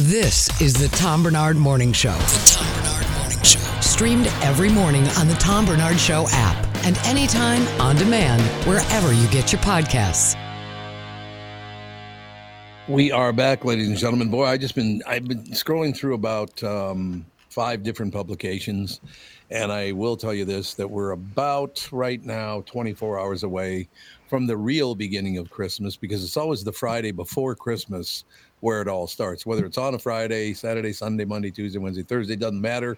This is the Tom Barnard Morning Show. The Tom Barnard Morning Show. Streamed every morning on the Tom Barnard Show app and anytime on demand wherever you get your podcasts. We are back, ladies and gentlemen. Boy, I just been I've been scrolling through about um, five different publications, and I will tell you this: that we're about right now 24 hours away from the real beginning of Christmas, because it's always the Friday before Christmas where it all starts. Whether it's on a Friday, Saturday, Sunday, Monday, Tuesday, Wednesday, Thursday, doesn't matter.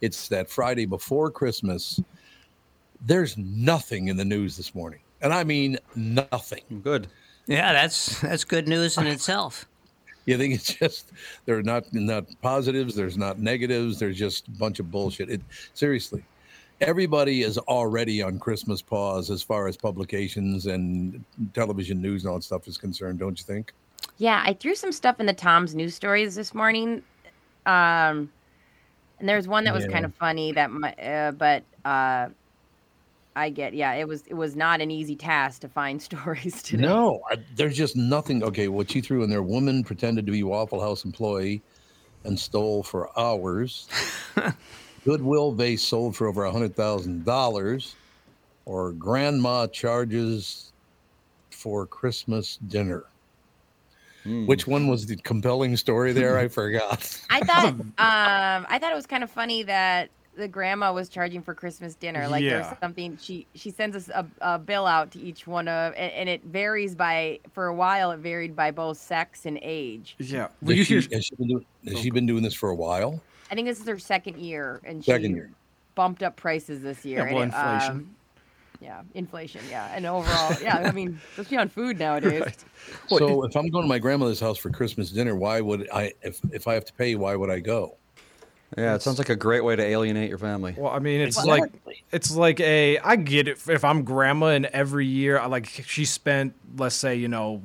It's that Friday before Christmas. There's nothing in the news this morning, and I mean nothing. Good. Yeah, that's that's good news in itself. You think it's just there are not not positives, there's not negatives, there's just a bunch of bullshit. It seriously, everybody is already on Christmas pause as far as publications and television news and all that stuff is concerned, don't you think? Yeah, I threw some stuff in the Tom's news stories this morning. Um, and there's one that was kind of funny that, my, uh, but uh, I get, yeah, it was it was not an easy task to find stories today. No, I, there's just nothing. Okay, what you threw in there, woman pretended to be Waffle House employee and stole for hours. Goodwill vase sold for over a hundred thousand dollars, or grandma charges for Christmas dinner. Which one was the compelling story there? I forgot. I thought, um, I thought it was kind of funny that the grandma was charging for Christmas dinner. Like Yeah. there's something she she sends us a, a bill out to each one of, and, and it varies by for a while it varied by both sex and age. Yeah. Well, Has you she, hear, has she been doing, has she been doing this for a while? I think this is her second year, and Second she year. bumped up prices this year. Yeah, well, and it, inflation. um, yeah, inflation. Yeah, and overall, yeah. I mean, especially on food nowadays. So if I'm going to my grandmother's house for Christmas dinner, why would I? If if I have to pay, why would I go? Yeah, it sounds like a great way to alienate your family. well, I mean, it's Exactly. like it's like a. I get it. If I'm grandma and every year, I like she spent, let's say, you know,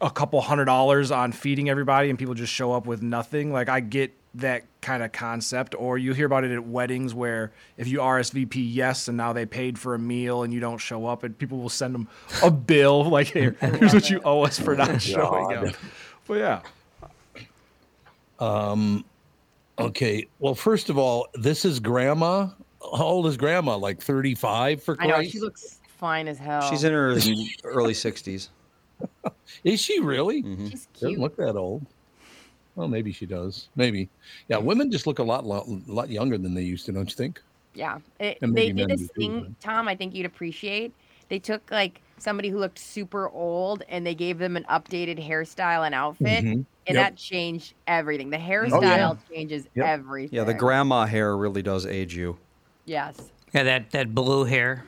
a couple hundred dollars on feeding everybody, and people just show up with nothing. Like I get that kind of concept. Or you hear about it at weddings where if you RSVP yes, and now they paid for a meal and you don't show up, and people will send them a bill like, here, here's what you owe us for not showing up. But yeah. Um okay. Well, first of all, this is grandma. How old is grandma? Like 35 for Christ? I know she looks fine as hell. She's in her early 60s. Is she really? She's cute. Doesn't look that old. Well, maybe she does. Maybe. Yeah, women just look a lot, lot, lot younger than they used to, don't you think? Yeah, it, they did men this do too, thing, Tom. I think you'd appreciate. They took like somebody who looked super old, and they gave them an updated hairstyle and outfit, Mhm. and Yep. that changed everything. The hairstyle Oh, yeah. changes Yep. everything. Yeah, the grandma hair really does age you. Yes. Yeah, that that blue hair.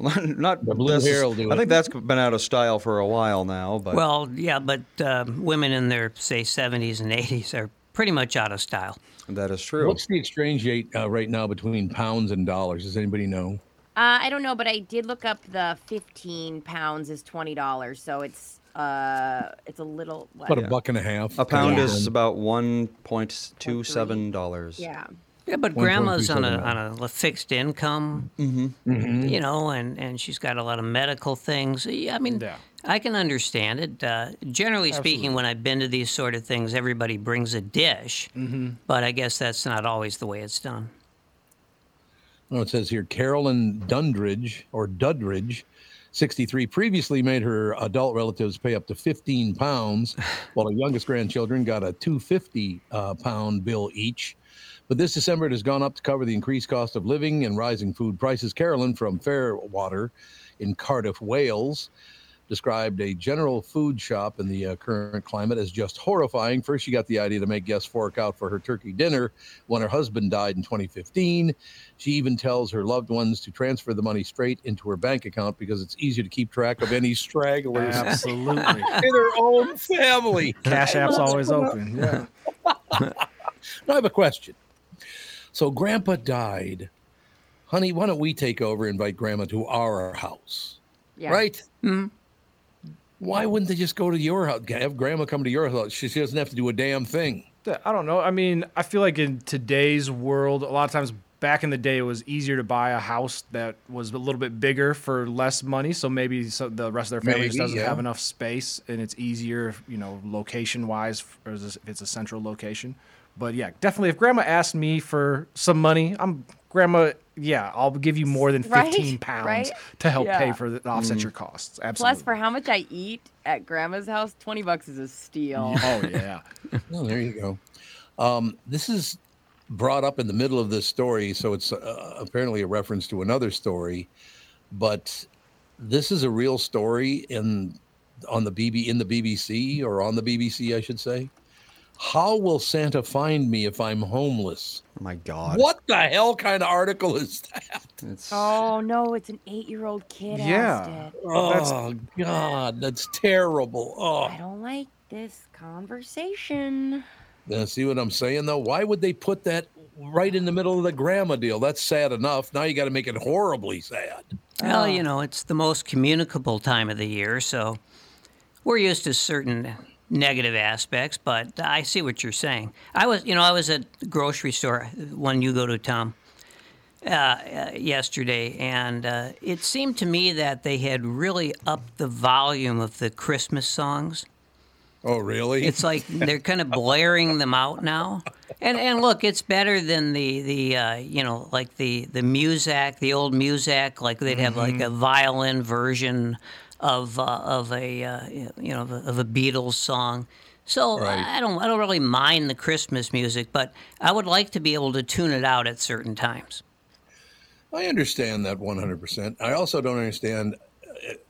Not The blue necess- hair will do I it. think that's been out of style for a while now, but Well, yeah, but um, women in their say 70s and 80s are pretty much out of style. that is true. What's the exchange rate uh, right now between pounds and dollars? Does anybody know? Uh, I don't know, but I did look up the 15 pounds is twenty dollars, so it's uh, it's a little. What? About a buck and a half. a pound Yeah. is about one point two seven dollars. Yeah. Yeah, but grandma's on a on a fixed income, Mm-hmm. you know, and and she's got a lot of medical things. Yeah, I mean, Yeah. I can understand it. Uh, generally speaking, when I've been to these sort of things, everybody brings a dish, but I guess that's not always the way it's done. Well, it says here Carolyn Dundridge or Dudridge, 63, previously made her adult relatives pay up to 15 pounds, while her youngest grandchildren got a 250 uh, pound bill each. But this December, it has gone up to cover the increased cost of living and rising food prices. Carolyn from Fairwater in Cardiff, Wales, described a general food shop in the uh, current climate as just horrifying. First, she got the idea to make guests fork out for her turkey dinner when her husband died in 2015. She even tells her loved ones to transfer the money straight into her bank account because it's easier to keep track of any stragglers Absolutely. in her own family. Cash app's always open. Yeah. now I have a question. So Grandpa died. Honey, why don't we take over and invite Grandma to our house? Yeah. Right? Mm-hmm. Why wouldn't they just go to your house? Have Grandma come to your house. She, she doesn't have to do a damn thing. I don't know. I mean, I feel like in today's world, a lot of times back in the day, it was easier to buy a house that was a little bit bigger for less money. So maybe so the rest of their family just doesn't yeah. have enough space, and it's easier, you know, location wise, or if it's a central location. But yeah, definitely. If Grandma asked me for some money, I'm Grandma. Yeah, I'll give you more than Right, fifteen pounds right? to help pay for the, to offset your costs. Absolutely. Plus, for how much I eat at grandma's house, 20 bucks is a steal. oh yeah. Oh, there you go. Um, this is brought up in the middle of this story, so it's uh, apparently a reference to another story, but this is a real story in on the BB in the BBC or on the BBC, I should say. How will Santa find me if I'm homeless? Oh my God. What the hell kind of article is that? It's, Oh, no, it's an eight year old kid Yeah. asked it. Oh, oh God, that's terrible. Oh. I Oh, don't like this conversation. now, see what I'm saying though? Why would they put that right in the middle of the grandma deal? That's sad enough. Now you got to make it horribly sad. Well, you know, it's the most communicable time of the year, so we're used to certain negative aspects, but I see what you're saying. I was, you know, I was at the grocery store when you go to Tom uh, uh, yesterday, and uh, it seemed to me that they had really upped the volume of the Christmas songs. Oh, really? It's like they're kind of blaring them out now. And and look, it's better than the the uh, you know like the the Muzak, the old Muzak. Like they'd have like a violin version of uh, of a uh, you know of a, Beatles song. So Right. I don't I don't really mind the Christmas music, but I would like to be able to tune it out at certain times. I understand that 100%. I also don't understand.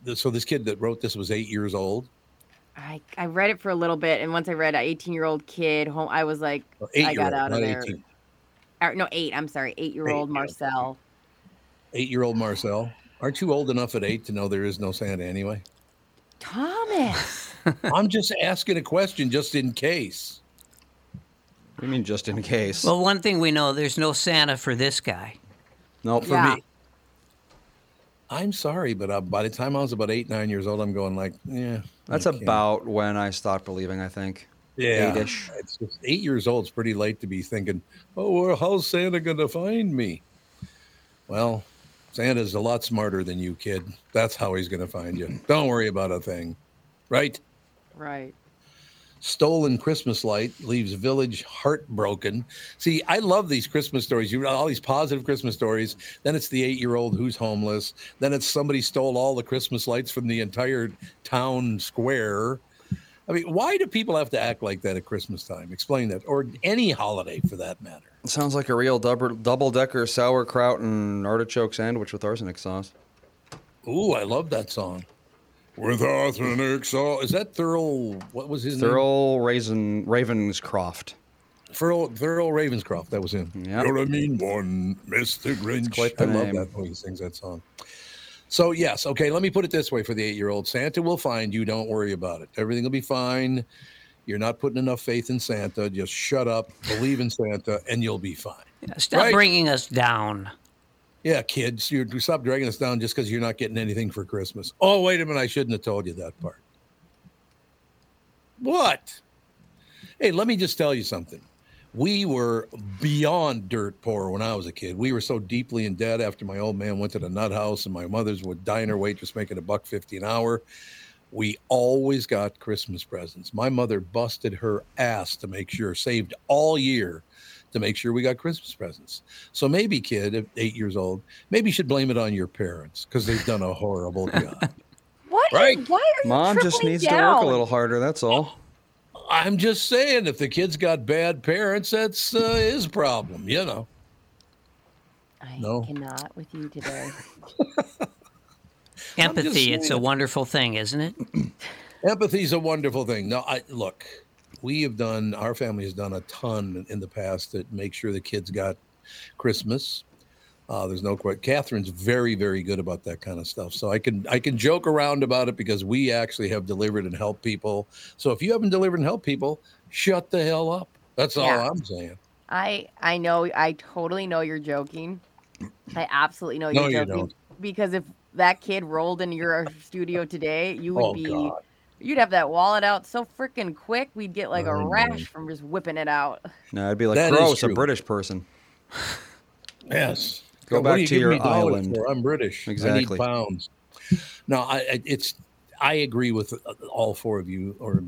uh, So, this kid that wrote this was eight years old. I, I read it for a little bit, and once I read an 18 year old kid home, I was like, Eight I got old, out of there. 18. Or, no, eight. I'm sorry, eight year old Eight. Marcel. Eight year old Marcel. Aren't you old enough at eight to know there is no Santa anyway? Thomas. I'm just asking a question just in case. what do you mean just in case? Well, one thing we know, there's no Santa for this guy. No, For Yeah. me. I'm sorry, but uh, by the time I was about eight, nine years old, I'm going like, yeah. That's about when I stopped believing, I think. yeah. eight-ish. It's just, eight years old. It's pretty late to be thinking, oh, well, how's Santa going to find me? Well, Santa's a lot smarter than you, kid. That's how he's going to find you. Don't worry about a thing. Right? right. Stolen Christmas light leaves village heartbroken. See, I love these Christmas stories. You all these positive Christmas stories. Then it's the eight-year-old who's homeless. Then it's somebody stole all the Christmas lights from the entire town square. I mean, why do people have to act like that at Christmas time? Explain that, or any holiday for that matter. It sounds like a real double double decker sauerkraut and artichoke sandwich with arsenic sauce. Ooh, I love that song. With arsenic sauce. Is that Thurl? What was his name? Thurl Raisin Ravenscroft. Thurl, Thurl Ravenscroft. That was him. Yep. You're a mean one, Mr. Grinch. I love that when he sings that song. So, yes, okay, let me put it this way for the eight year old Santa will find you. Don't worry about it. Everything will be fine. You're not putting enough faith in Santa. Just shut up, believe in Santa, and you'll be fine. Yeah, Stop Right. bringing us down. Yeah, kids, you stop dragging us down just because you're not getting anything for Christmas. Oh, wait a minute. I shouldn't have told you that part. What? Hey, let me just tell you something. We were beyond dirt poor when I was a kid. We were so deeply in debt after my old man went to the nut house and my mother's would diner waitress making a buck fifty an hour. We always got Christmas presents. My mother busted her ass to make sure, saved all year to make sure we got Christmas presents. So maybe, kid, at eight years old, maybe you should blame it on your parents because they've done a horrible job. What? Right. Why are you Mom just tripling needs to work a little harder. That's all. I'm just saying, if the kid's got bad parents, that's uh, his problem, you know. I No. cannot with you today. Empathy, it's a wonderful thing, isn't it? Empathy's a wonderful thing. No, I look, we have done our family has done a ton in the past to make sure the kids got Christmas. Uh, there's no question. Catherine's very, very good about that kind of stuff. So I can I can joke around about it because we actually have delivered and helped people. So if you haven't delivered and helped people, shut the hell up. That's all Yeah. I'm saying. I I know I totally know you're joking. I absolutely know you're you joking don't. because if that kid rolled into your studio today, you would Oh, be God. you'd have that wallet out so freaking quick. We'd get like a know. rash from just whipping it out. No, I'd be like, That is gross, a. British person. Yes. Go What back do you to give your me island. for? I'm British. I Exactly. need pounds. No, I, I it's I agree with uh, all four of you. Or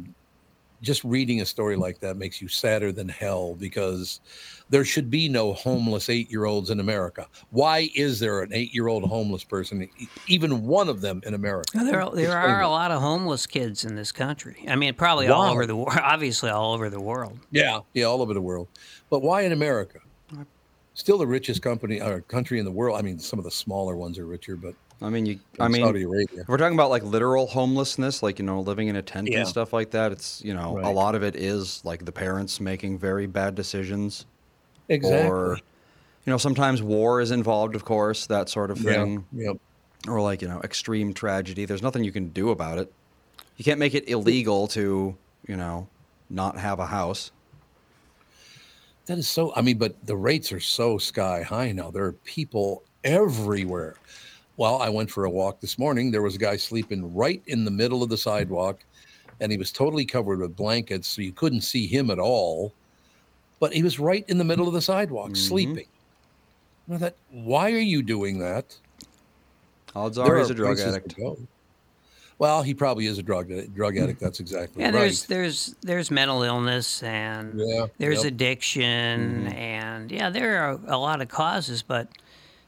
just reading a story like that makes you sadder than hell because there should be no homeless eight year olds in America. Why is there an eight year old homeless person, even one of them in America? Well, there, there are a lot of homeless kids in this country. I mean, probably all over the world. Obviously, all over the world. Yeah, yeah, all over the world. But why in America? Still the richest company or country in the world. I mean, some of the smaller ones are richer, but I mean, you. I mean, Saudi Arabia. If we're talking about like literal homelessness, like you know, living in a tent Yeah. and stuff like that, it's you know, a lot of it is like the parents making very bad decisions, Exactly. or you know, sometimes war is involved, of course, that sort of thing, yeah. or like you know, extreme tragedy. There's nothing you can do about it. You can't make it illegal to you know, not have a house. That is so. I mean, but the rates are so sky high now. There are people everywhere. Well, I went for a walk this morning. There was a guy sleeping right in the middle of the sidewalk, and he was totally covered with blankets, so you couldn't see him at all. But he was right in the middle of the sidewalk, mm-hmm. sleeping. And I thought, why are you doing that? Odds are he's a drug addict. Go. Well, he probably is a drug drug addict. That's exactly Yeah, right. there's there's there's mental illness and Yeah, there's yep. addiction and yeah, there are a lot of causes, but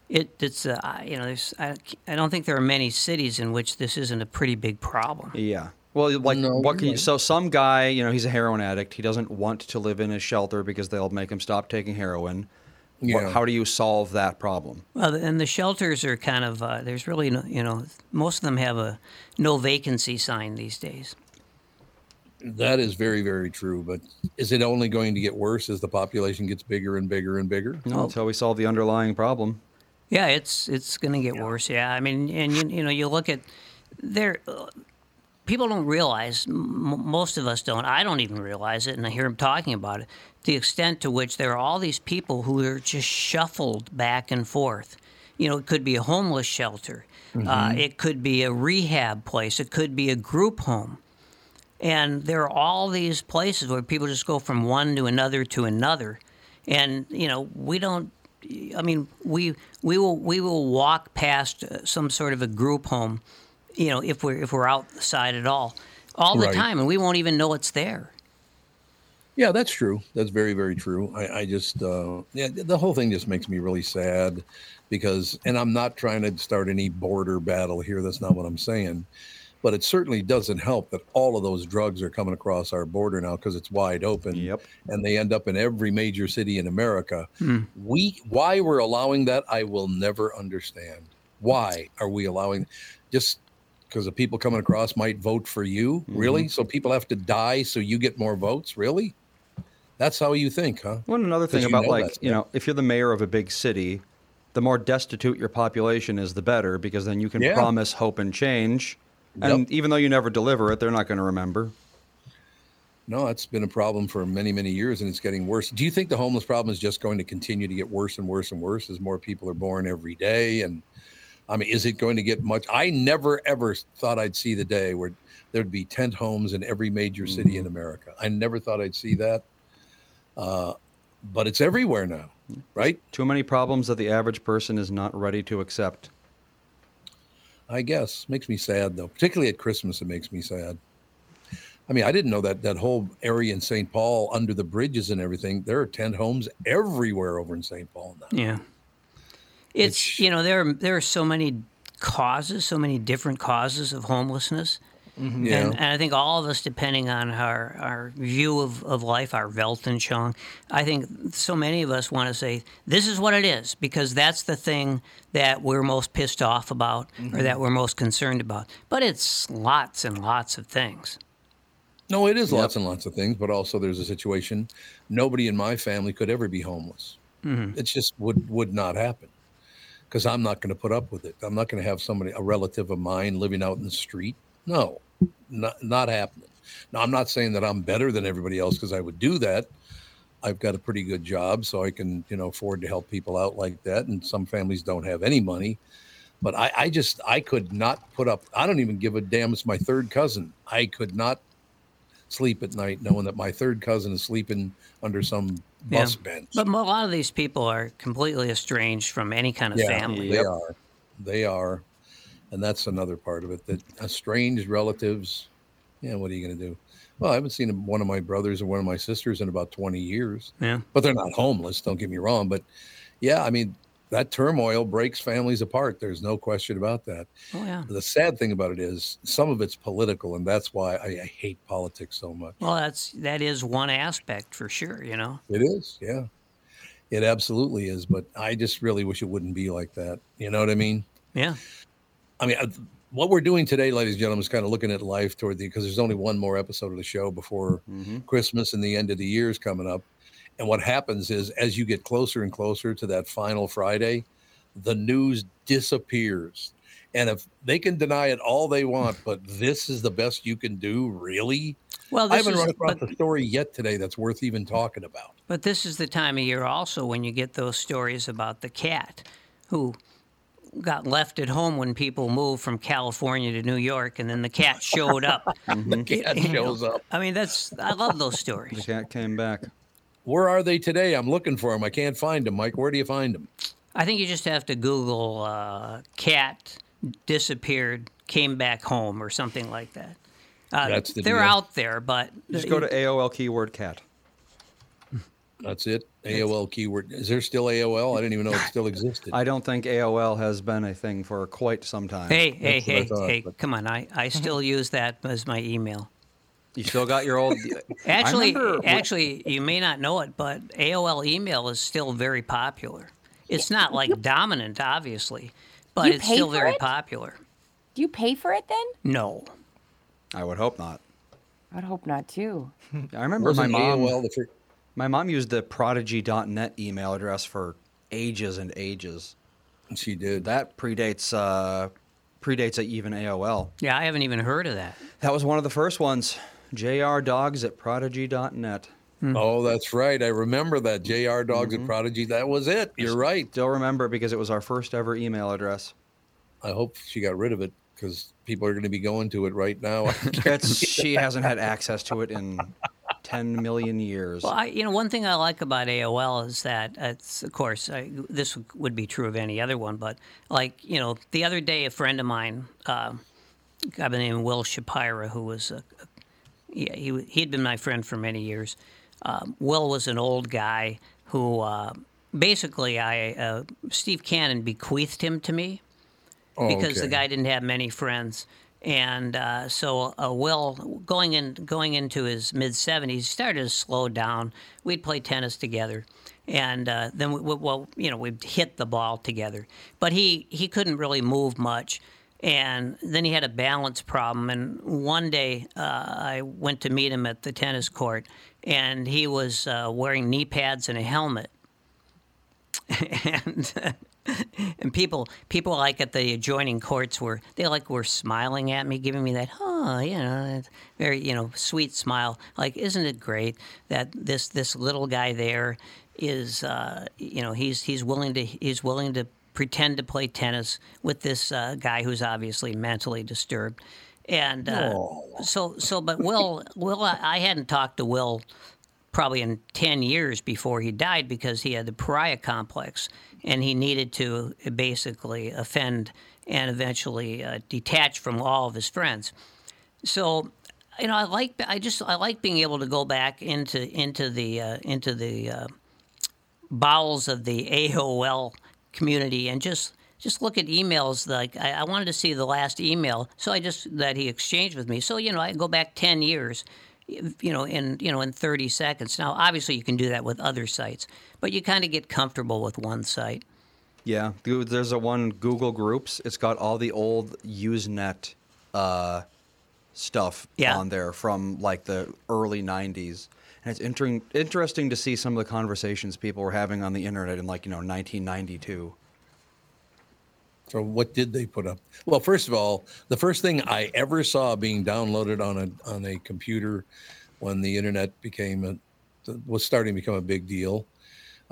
it it's uh, you know there's I, I don't think there are many cities in which this isn't a pretty big problem. Yeah. Well, like, No, what can you? So, some guy, you know, he's a heroin addict. He doesn't want to live in a shelter because they'll make him stop taking heroin. What- Yeah. how do you solve that problem? Well, and the shelters are kind of uh, there's really no, you know most of them have a no vacancy sign these days. That is very, very true. But is it only going to get worse as the population gets bigger and bigger and bigger? No, until we solve the underlying problem. Yeah, it's it's going to get worse. Yeah, I mean, and you, you know, you look at there. Uh, People don't realize. M- most of us don't. I don't even realize it, and I hear them talking about it. The extent to which there are all these people who are just shuffled back and forth. You know, it could be a homeless shelter. Uh, it could be a rehab place. It could be a group home. And there are all these places where people just go from one to another to another. And, you know, we don't, I mean, we, we, will, we will walk past uh, some sort of a group home, you know, if we're, if we're outside at all, all the Right. time, and we won't even know it's there. Yeah, that's true. That's very, very true. I, I just, uh, yeah, the whole thing just makes me really sad because, and I'm not trying to start any border battle here. That's not what I'm saying. But it certainly doesn't help that all of those drugs are coming across our border now because it's wide open. Yep. And they end up in every major city in America. We, why we're allowing that, I will never understand. Why are we allowing just because the people coming across might vote for you? Really? Mm-hmm. So people have to die so you get more votes? Really? That's how you think, huh? Well, another thing about like you know, if you're the mayor of a big city, the more destitute your population is, the better, because then you can Yeah. promise hope and change. And Yep. even though you never deliver it, they're not going to remember. No, that's been a problem for many, many years, and it's getting worse. Do you think the homeless problem is just going to continue to get worse and worse and worse as more people are born every day? And I mean, is it going to get much? I never ever thought I'd see the day where there'd be tent homes in every major city in America. I never thought I'd see that. Uh, but it's everywhere now, right? Too many problems that the average person is not ready to accept. I guess makes me sad though. Particularly at Christmas, it makes me sad. I mean, I didn't know that that whole area in St. Paul, under the bridges and everything, there are tent homes everywhere over in St. Paul now. Yeah. It's Which- you know there are, there are so many causes, so many different causes of homelessness, Yeah. and, and I think all of us, depending on our, our view of, of life, our Weltanschauung, I think so many of us want to say this is what it is because that's the thing that we're most pissed off about or that we're most concerned about. But it's lots and lots of things. No, it is lots and lots of things, but also there's a situation. Nobody in my family could ever be homeless. Mm-hmm. It just would would not happen because I'm not going to put up with it. I'm not going to have somebody, a relative of mine, living out in the street. No, not not happening. Now, I'm not saying that I'm better than everybody else because I would do that. I've got a pretty good job, so I can, you know, afford to help people out like that. And some families don't have any money. But I, I just, I could not put up, I don't even give a damn. It's my third cousin. I could not sleep at night knowing that my third cousin is sleeping under some bus bench. But a lot of these people are completely estranged from any kind of family. They are. They are. And that's another part of it that estranged relatives, yeah, what are you going to do? Well, I haven't seen one of my brothers or one of my sisters in about 20 years. Yeah. But they're not homeless, don't get me wrong. But yeah, I mean, that turmoil breaks families apart. There's no question about that. Oh, yeah. The sad thing about it is some of it's political, and that's why I, I hate politics so much. Well, that's that is one aspect for sure. You know. It is, yeah. It absolutely is. But I just really wish it wouldn't be like that. You know what I mean? Yeah. I mean, what we're doing today, ladies and gentlemen, is kind of looking at life toward the because there's only one more episode of the show before Mm-hmm. Christmas and the end of the year is coming up. And what happens is, as you get closer and closer to that final Friday, the news disappears. And if they can deny it all they want, but this is the best you can do, really? Well, I haven't is, run across but, a story yet today that's worth even talking about. but this is the time of year also when you get those stories about the cat who got left at home when people moved from California to New York, and then the cat showed up. The cat You know, shows up. I mean, that's I love those stories. The cat came back. Where are they today? I'm looking for them. I can't find them. Mike, where do you find them? I think you just have to Google uh, "cat disappeared, came back home" or something like that. Uh, That's the they're deal. out there, but Just go to AOL keyword cat. That's it. AOL keyword. Is there still AOL? I didn't even know it still existed. I don't think AOL has been a thing for quite some time. Hey, hey, That's what I hey, thought, hey! but- Come on, I, I still use that as my email. You still got your old. I Actually, remember actually, you may not know it, but AOL email is still very popular. It's not like dominant, obviously, but You it's still very it? popular. Do you pay for it then? No, I would hope not. I'd hope not too. I remember my Wasn't mom. AOL the fir- My mom used the prodigy.net email address for ages and ages. She did. That predates uh, predates even AOL. yeah, I haven't even heard of that. That was one of the first ones. Jrdogs at prodigy.net. Oh, that's right. I remember that. JR Dogs at Prodigy. That was it. You're right. Still remember because it was our first ever email address. I hope she got rid of it because people are going to be going to it right now. It's, she hasn't had access to it in 10 million years. Well, I, you know, one thing I like about AOL is that it's, of course, I, this would be true of any other one, but like, you know, the other day, a friend of mine, uh, a guy by the name of Will Shapira, who was a, a yeah, he he had been my friend for many years. Um, Will was an old guy who uh, basically I uh, Steve Cannon bequeathed him to me because the guy didn't have many friends. And uh, so uh, Will, going in, going into his mid seventies, started to slow down. We'd play tennis together, and uh, then we, well, you know, we'd hit the ball together. But he he couldn't really move much, and then he had a balance problem. And one day, uh, I went to meet him at the tennis court, and he was uh, wearing knee pads and a helmet and and people people like at the adjoining courts were they like were smiling at me, giving me that huh, you know, very you know sweet smile. Like, isn't it great that this this little guy there is uh, you know he's he's willing to he's willing to pretend to play tennis with this uh, guy who's obviously mentally disturbed. And uh, so, so, but Will, Will, I I hadn't talked to Will probably in 10 years before he died because he had the pariah complex and he needed to basically offend and eventually uh, detach from all of his friends. So, you know, I like I just I like being able to go back into into the uh, into the uh, bowels of the AOL community and just just look at emails like I, I wanted to see the last email so I just that he exchanged with me so you know I go back 10 years you know in you know in 30 seconds now obviously you can do that with other sites but you kind of get comfortable with one site Yeah, there's a one Google Groups. It's got all the old Usenet uh, stuff Yeah. on there from like the early '90s, and it's inter- interesting to see some of the conversations people were having on the internet in like you know 1992. So what did they put up? Well, first of all, the first thing I ever saw being downloaded on a on a computer when the internet became a was starting to become a big deal.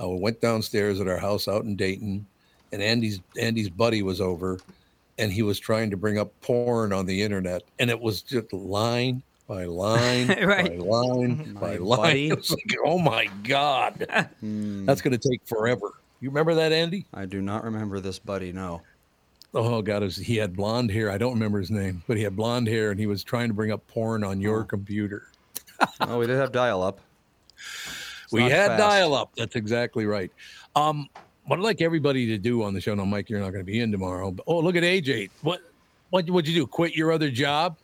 Uh, we went downstairs at our house out in Dayton, and Andy's Andy's buddy was over, and he was trying to bring up porn on the internet, and it was just line by line Right. by line by line. buddy. It was like, oh my god, that's going to take forever. You remember that, Andy? I do not remember this buddy. No. Oh God, it was, he had blonde hair. I don't remember his name, but he had blonde hair, and he was trying to bring up porn on your computer. Oh, we did have dial-up. We had fast. dial up. That's exactly right. Um, what I'd like everybody to do on the show. Now, Mike, you're not going to be in tomorrow. But, oh, look at AJ. What what what'd you do? Quit your other job?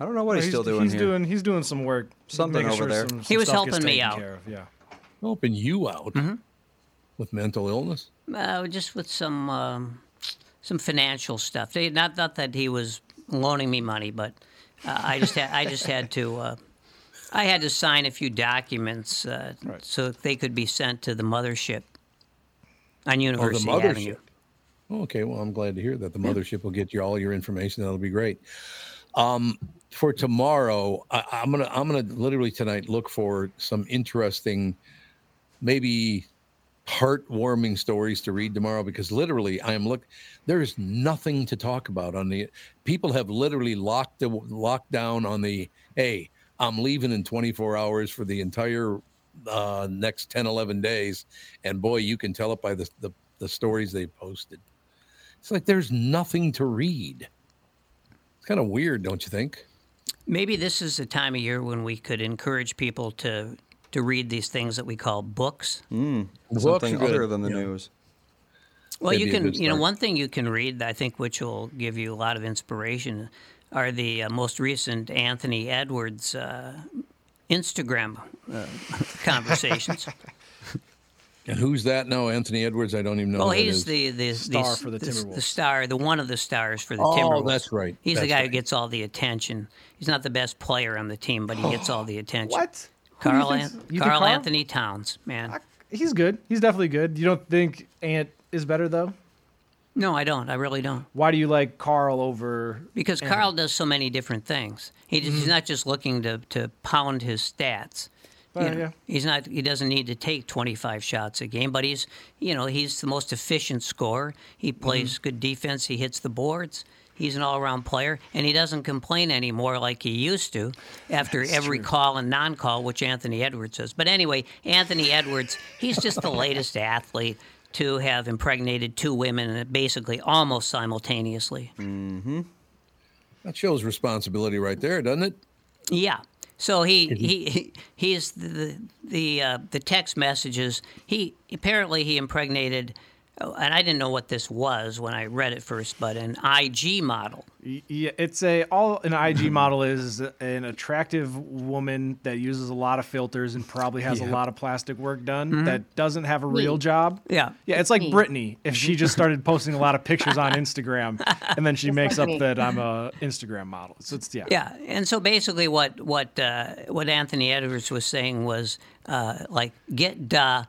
I don't know what he's, he's still doing he's here. doing he's doing some work, Something over sure there. Some, He was helping me out. care of, Yeah. Helping you out with mental illness. Uh, just with some um, some financial stuff. They, not not that he was loaning me money, but uh, I just had I just had to uh, I had to sign a few documents uh, so they could be sent to the mothership on University Oh, the University Avenue. mothership. Okay, well, I'm glad to hear that the mothership will get you all your information. That'll be great. Um, for tomorrow, I, I'm gonna I'm gonna literally tonight look for some interesting, maybe heartwarming stories to read tomorrow because literally I am look there's nothing to talk about on the people have literally locked the locked down on the hey I'm leaving in 24 hours for the entire uh, next 10 11 days and boy you can tell it by the the, the stories they posted. It's like there's nothing to read. It's kind of weird don't you think Maybe this is the time of year when we could encourage people to to read these things that we call books. Books Something are good. other than the Yeah. news. Well, That'd you can, you know, one thing you can read, I think, which will give you a lot of inspiration, are the uh, most recent Anthony Edwards uh, Instagram uh, conversations. And who's that now anthony edwards i don't even know well, who he's is. the the Star the, for the the, Timberwolves. the star, the one of the stars for the Oh, Timberwolves. that's right. He's the That's guy who gets all the attention. He's not the best player on the team, but he gets all the attention. What? Who Karl, An- Karl Karl? Anthony Towns, man. He's good. He's definitely good. You don't think Ant is better though? No, I don't. I really don't. Why do you like Karl over? Because Karl does so many different things. He, He's Mm-hmm. not just looking to, to pound his stats. You know, yeah. He's not. He doesn't need to take 25 shots a game, but he's, you know, he's the most efficient scorer. He Mm-hmm. plays good defense. He hits the boards. He's an all-around player, and he doesn't complain anymore like he used to after every call and non-call, which Anthony Edwards does. But anyway, Anthony Edwards, he's just the latest athlete to have impregnated two women basically almost simultaneously. Mm-hmm. that shows responsibility right there doesn't it Yeah. So he he he's the the uh, the text messages. He apparently he impregnated, and I didn't know what this was when I read it first, but an IG model. Yeah, it's a all an IG model is an attractive woman that uses a lot of filters and probably has a lot of plastic work done that doesn't have a real job. Yeah. Yeah, it's like Me. Brittany if she just started posting a lot of pictures on Instagram and then she makes like up me. that I'm a Instagram model. So it's yeah. Yeah, and so basically, what what uh, what Anthony Edwards was saying was uh, like get da,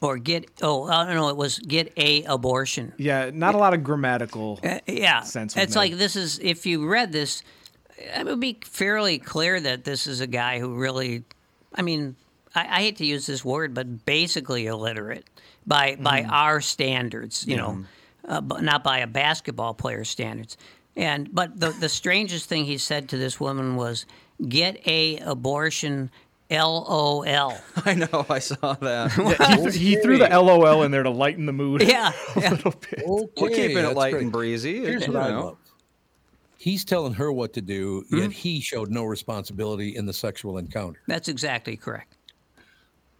or get oh I don't know it was get a abortion. Yeah, not a lot of grammatical. Uh, yeah, sense it's made. like this is if you read this, it would be fairly clear that this is a guy who really, I mean, I, I hate to use this word, but basically illiterate by by Mm-hmm. our standards, you know, uh, but not by a basketball player's standards. And but the the strangest thing he said to this woman was, "Get a abortion." LOL. I know. I saw that. he, th- he threw the LOL in there to lighten the mood. Yeah. yeah. okay We're keeping it light great. and breezy. Here's you what I know. love. He's telling her what to do, Hmm? yet he showed no responsibility in the sexual encounter. That's exactly correct.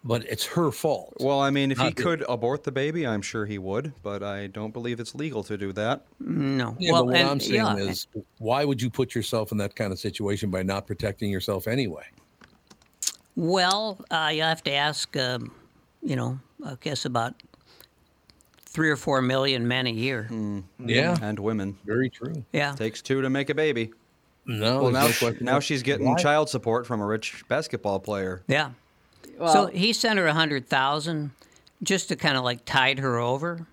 But it's her fault. Well, I mean, if he Not the- could abort the baby, I'm sure he would, but I don't believe it's legal to do that. No. Yeah, well, but what and- I'm saying yeah, is, why would you put yourself in that kind of situation by not protecting yourself anyway? Well, uh, you have to ask, um, you know, I guess about three or four million men a year. Yeah, And women. very true. Yeah. Takes two to make a baby. No, Well, now, no sh- now she's getting Why? child support from a rich basketball player. Yeah. Well, so he sent her a hundred thousand just to kind of like tide her over.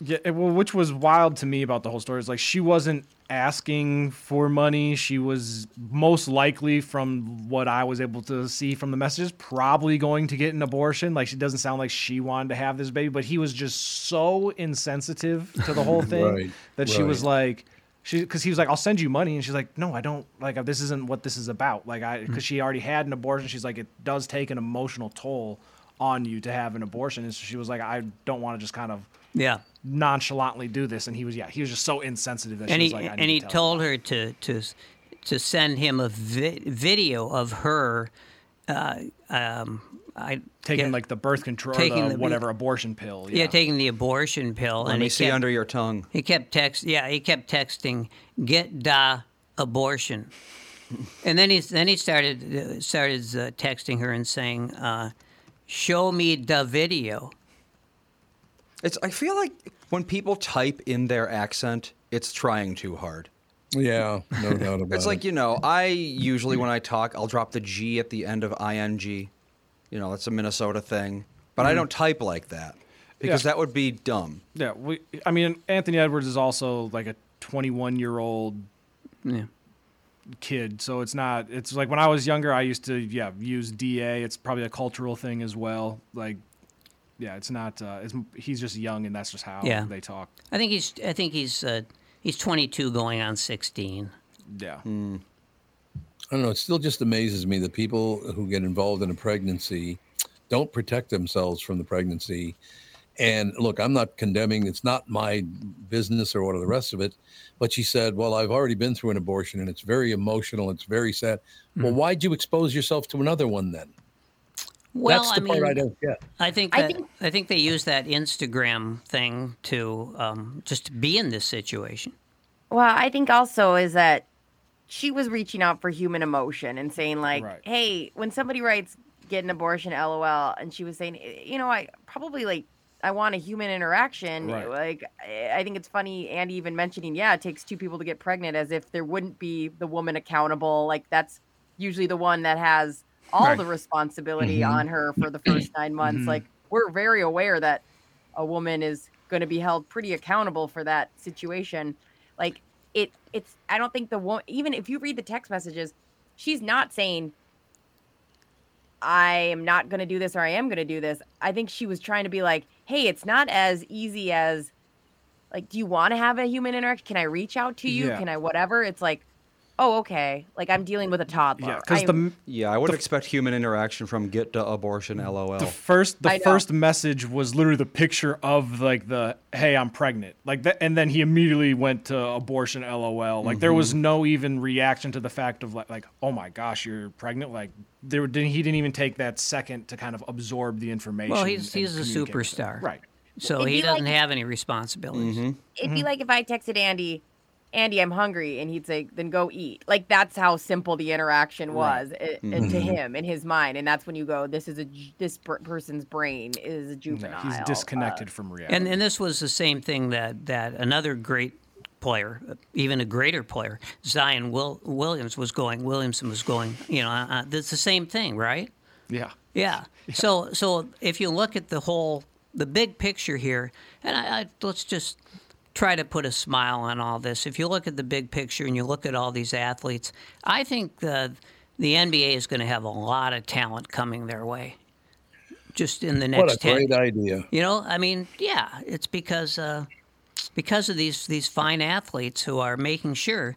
Yeah, well, which was wild to me about the whole story is like she wasn't asking for money. She was most likely, from what I was able to see from the messages, probably going to get an abortion. Like she doesn't sound like she wanted to have this baby, but he was just so insensitive to the whole thing Right, that she was like. She, because he was like, I'll send you money, and she's like, No, I don't. Like, this isn't what this is about. Like, I, hmm. because she already had an abortion. She's like, it does take an emotional toll on you to have an abortion, and so she was like, I don't want to just kind of Yeah. nonchalantly do this. And he was, yeah, he was just so insensitive that and she he was like, I and he to tell told her to to to send him a vi- video of her. Uh, um, I taking yeah, like the birth control, taking the, the- whatever abortion pill. yeah, taking the abortion pill, Let and me he see kept, under your tongue. He kept text. Yeah, he kept texting, "Get da abortion," and then he then he started uh, started uh, texting her and saying, uh, "Show me the video." It's. I feel like when people type in their accent, it's trying too hard. Yeah, no doubt about it. It's like you know, I usually when I talk, I'll drop the G at the end of ing. You know, that's a Minnesota thing, but I mm-hmm. don't type like that because Yeah. that would be dumb. Yeah, we. I mean, Anthony Edwards is also like a 21 year old Yeah. Kid, so it's not. It's like when I was younger, I used to yeah use DA. It's probably a cultural thing as well. Like, yeah, it's not. Uh, it's, he's just young, and that's just how Yeah. they talk. I think he's I think he's uh, he's 22 going on 16. Yeah. I don't know. It still just amazes me that people who get involved in a pregnancy don't protect themselves from the pregnancy. And look, I'm not condemning. It's not my business or what of the rest of it. But she said, "Well, I've already been through an abortion, and it's very emotional. It's very sad. Well, why'd you expose yourself to another one then? Well, That's the I part mean, I don't get. I think I that, I think- think they use that Instagram thing to um, just be in this situation. Well, I think also is that she was reaching out for human emotion and saying like, Right. "Hey, when somebody writes get an abortion, lol," and she was saying, "Eh, you know, I probably like I want a human interaction. Right. Like I think it's funny Andy even mentioning, yeah, it takes two people to get pregnant as if there wouldn't be the woman accountable. Like that's usually the one that has all Right. the responsibility mm-hmm. on her for the first 9 months. Mm-hmm. Like we're very aware that a woman is going to be held pretty accountable for that situation like it it's i don't think the woman even if you read the text messages she's not saying i am not going to do this or i am going to do this i think she was trying to be like hey it's not as easy as like do you want to have a human interaction? Can i reach out to you? Yeah. can i whatever? It's like oh okay like i'm dealing with a toddler Yeah, because the Yeah, I would expect human interaction from get to abortion. LOL. the first the I know. first message was literally the picture of like the hey I'm pregnant like that and then he immediately went to abortion lol like there was no even reaction to the fact of like like oh my gosh you're pregnant like there didn't he didn't even take that second to kind of absorb the information Well, he's he's a communicate with it. superstar, right So It'd he doesn't have any responsibilities. it'd Mm-hmm. be like if i texted andy andy i'm hungry and he'd say then go eat like that's how simple the interaction was i- and to him in his mind and that's when you go this is a this per- person's brain is a Yeah, juvenile he's Uh, disconnected from reality And and this was the same thing that that another great player, even a greater player, Zion Will, Williams was going. Williamson was going. You know, uh, it's the same thing, right? yeah Yeah. So so if you look at the whole the big picture here, and I, I let's just try to put a smile on all this. If you look at the big picture and you look at all these athletes, I think the the NBA is going to have a lot of talent coming their way. Just in the next What a 10 great idea. you know, I mean, yeah, it's because uh, because of these these fine athletes who are making sure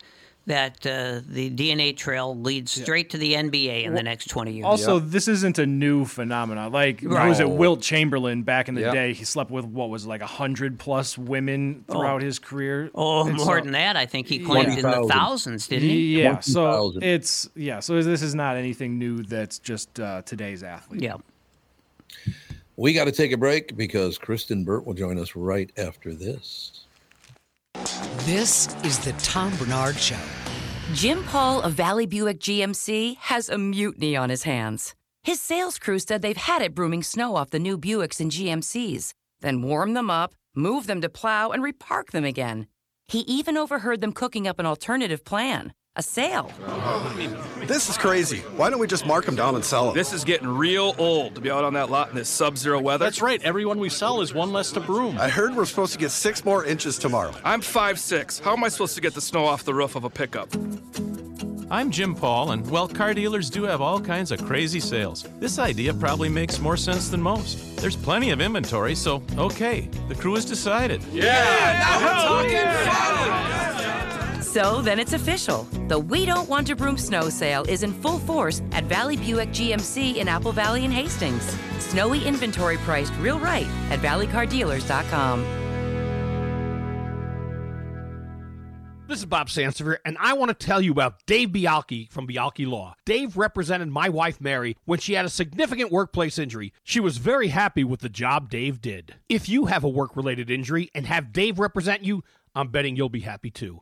that uh, the DNA trail leads straight to the NBA in the next twenty years. Also, this isn't a new phenomenon. Like, who was it? Wilt Chamberlain back in the Yep. day. He slept with what was it, like a hundred plus women throughout his career. oh, And more so- than that, I think he claimed in the thousands, didn't he? Yeah, so it's yeah, so this is not anything new. That's just uh, today's athlete. Yeah. We got to take a break because Kristyn Burtt will join us right after this. This is the Tom Barnard Show. Jim Paul of Valley Buick GMC has a mutiny on his hands. His sales crew said they've had it brooming snow off the new Buicks and GMCs, then warm them up, move them to plow, and repark them again. He even overheard them cooking up an alternative plan a sale. This is crazy. Why don't we just mark them down and sell them? This is getting real old to be out on that lot in this sub zero weather. That's right. Everyone we sell is one less to broom. I heard we're supposed to get six more inches tomorrow. I'm five six. How am I supposed to get the snow off the roof of a pickup? I'm Jim Paul, and well, car dealers do have all kinds of crazy sales. This idea probably makes more sense than most. There's plenty of inventory, so okay, the crew has decided. Yeah, now we're talking So then it's official. The We Don't Want to Broom snow sale is in full force at Valley Buick GMC in Apple Valley and Hastings. Snowy inventory priced real right at valleycardealers.com. This is Bob Sansevere, and I want to tell you about Dave Bialke from Bialke Law. Dave represented my wife Mary when she had a significant workplace injury. She was very happy with the job Dave did. If you have a work related injury and have Dave represent you, I'm betting you'll be happy too.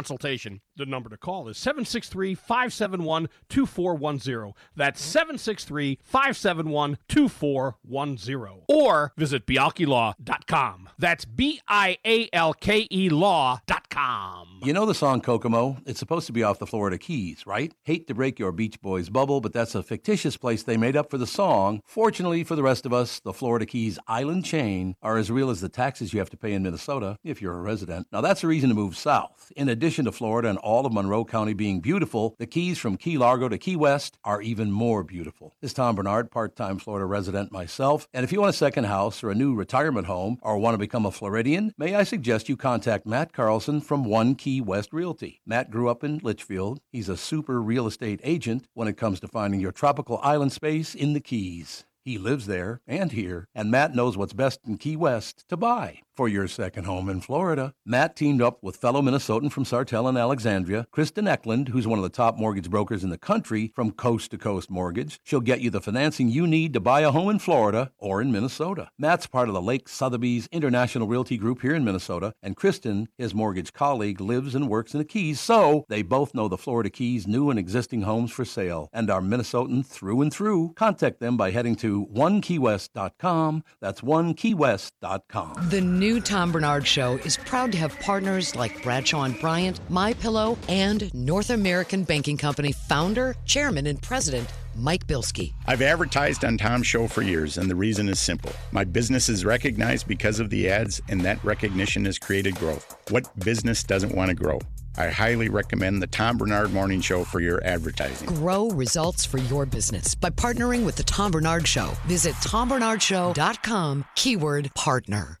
consultation. The number to call is 763 571 2410. That's mm-hmm. 763 571 2410. Or visit bialkelaw.com. That's B I A L K E law.com. You know the song Kokomo? It's supposed to be off the Florida Keys, right? Hate to break your Beach Boys bubble, but that's a fictitious place they made up for the song. Fortunately for the rest of us, the Florida Keys island chain are as real as the taxes you have to pay in Minnesota if you're a resident. Now that's a reason to move south. In addition to Florida and all of Monroe County being beautiful, the Keys from Key Largo to Key West are even more beautiful. This is Tom Barnard, part-time Florida resident myself, and if you want a second house or a new retirement home or want to become a Floridian, may I suggest you contact Matt Carlson from One Key West Realty. Matt grew up in Litchfield. He's a super real estate agent when it comes to finding your tropical island space in the Keys. He lives there and here, and Matt knows what's best in Key West to buy for your second home in Florida. Matt teamed up with fellow Minnesotan from Sartell and Alexandria, Kristen Eklund, who's one of the top mortgage brokers in the country from Coast to Coast Mortgage. She'll get you the financing you need to buy a home in Florida or in Minnesota. Matt's part of the Lake Sotheby's International Realty Group here in Minnesota, and Kristen, his mortgage colleague, lives and works in the Keys, so they both know the Florida Keys new and existing homes for sale and are Minnesotan through and through. Contact them by heading to onekeywest.com. That's onekeywest.com. The new Tom Barnard Show is proud to have partners like Bradshaw and Bryant, My Pillow, and North American Banking Company founder, chairman, and president Mike Bilski. I've advertised on Tom's show for years, and the reason is simple. My business is recognized because of the ads, and that recognition has created growth. What business doesn't want to grow? I highly recommend the Tom Barnard Morning Show for your advertising. Grow results for your business by partnering with the Tom Barnard Show. Visit tombarnardshow.com, keyword partner.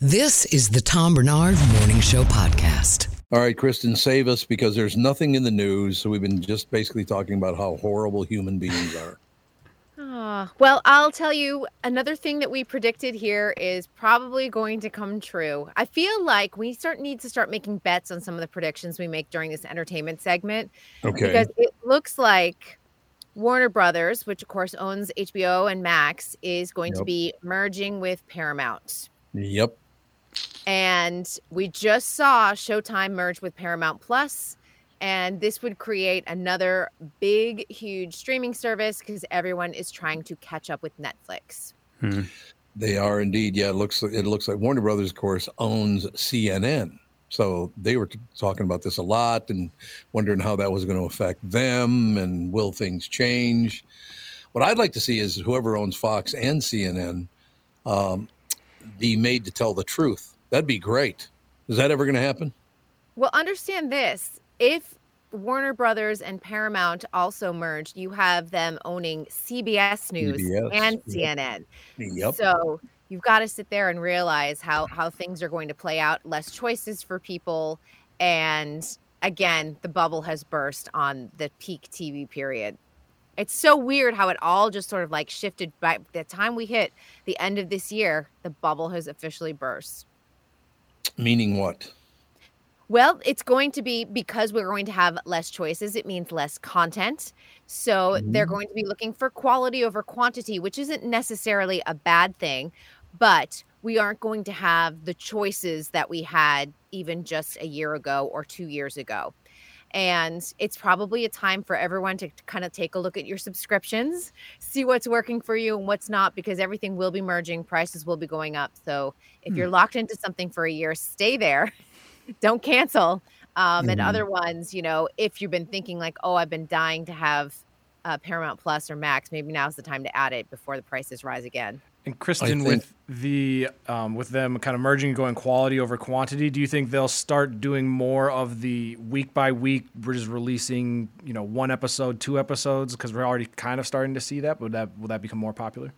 This is the Tom Barnard Morning Show Podcast. All right, Kristyn, save us because there's nothing in the news. So we've been just basically talking about how horrible human beings are. Uh, well, I'll tell you another thing that we predicted here is probably going to come true. I feel like we start need to start making bets on some of the predictions we make during this entertainment segment. Okay. Because it looks like Warner Brothers, which of course owns HBO and Max, is going to be merging with Paramount. Yep. And we just saw Showtime merge with Paramount Plus, and this would create another big, huge streaming service because everyone is trying to catch up with Netflix. They are indeed. Yeah, it looks it looks like Warner Brothers, of course, owns CNN. So they were t- talking about this a lot and wondering how that was going to affect them and will things change. What I'd like to see is whoever owns Fox and CNN um, be made to tell the truth. That'd be great. Is that ever going to happen? Well, understand this: if Warner Brothers and Paramount also merged, you have them owning CBS News CBS, and. CNN. Yep. So you've got to sit there and realize how how things are going to play out. Less choices for people, and again, the bubble has burst on the peak TV period. It's so weird how it all just sort of like shifted. By the time we hit the end of this year, the bubble has officially burst. Meaning what? Well, it's going to be because we're going to have less choices. It means less content. So they're Mhm. going to be looking for quality over quantity, which isn't necessarily a bad thing, but we aren't going to have the choices that we had even just a year ago or two years ago. And it's probably a time for everyone to kind of take a look at your subscriptions, see what's working for you and what's not, because everything will be merging, prices will be going up. So if you're Hmm. locked into something for a year, stay there don't cancel. Um, and Mhm. other ones, you know, if you've been thinking like, oh, I've been dying to have uh, Paramount Plus or Max, maybe now's the time to add it before the prices rise again. And Kristyn, think- with the um, with them kind of merging and going quality over quantity, do you think they'll start doing more of the week by week? We're just releasing, you know, one episode, two episodes, because we're already kind of starting to see that. Would that will that become more popular?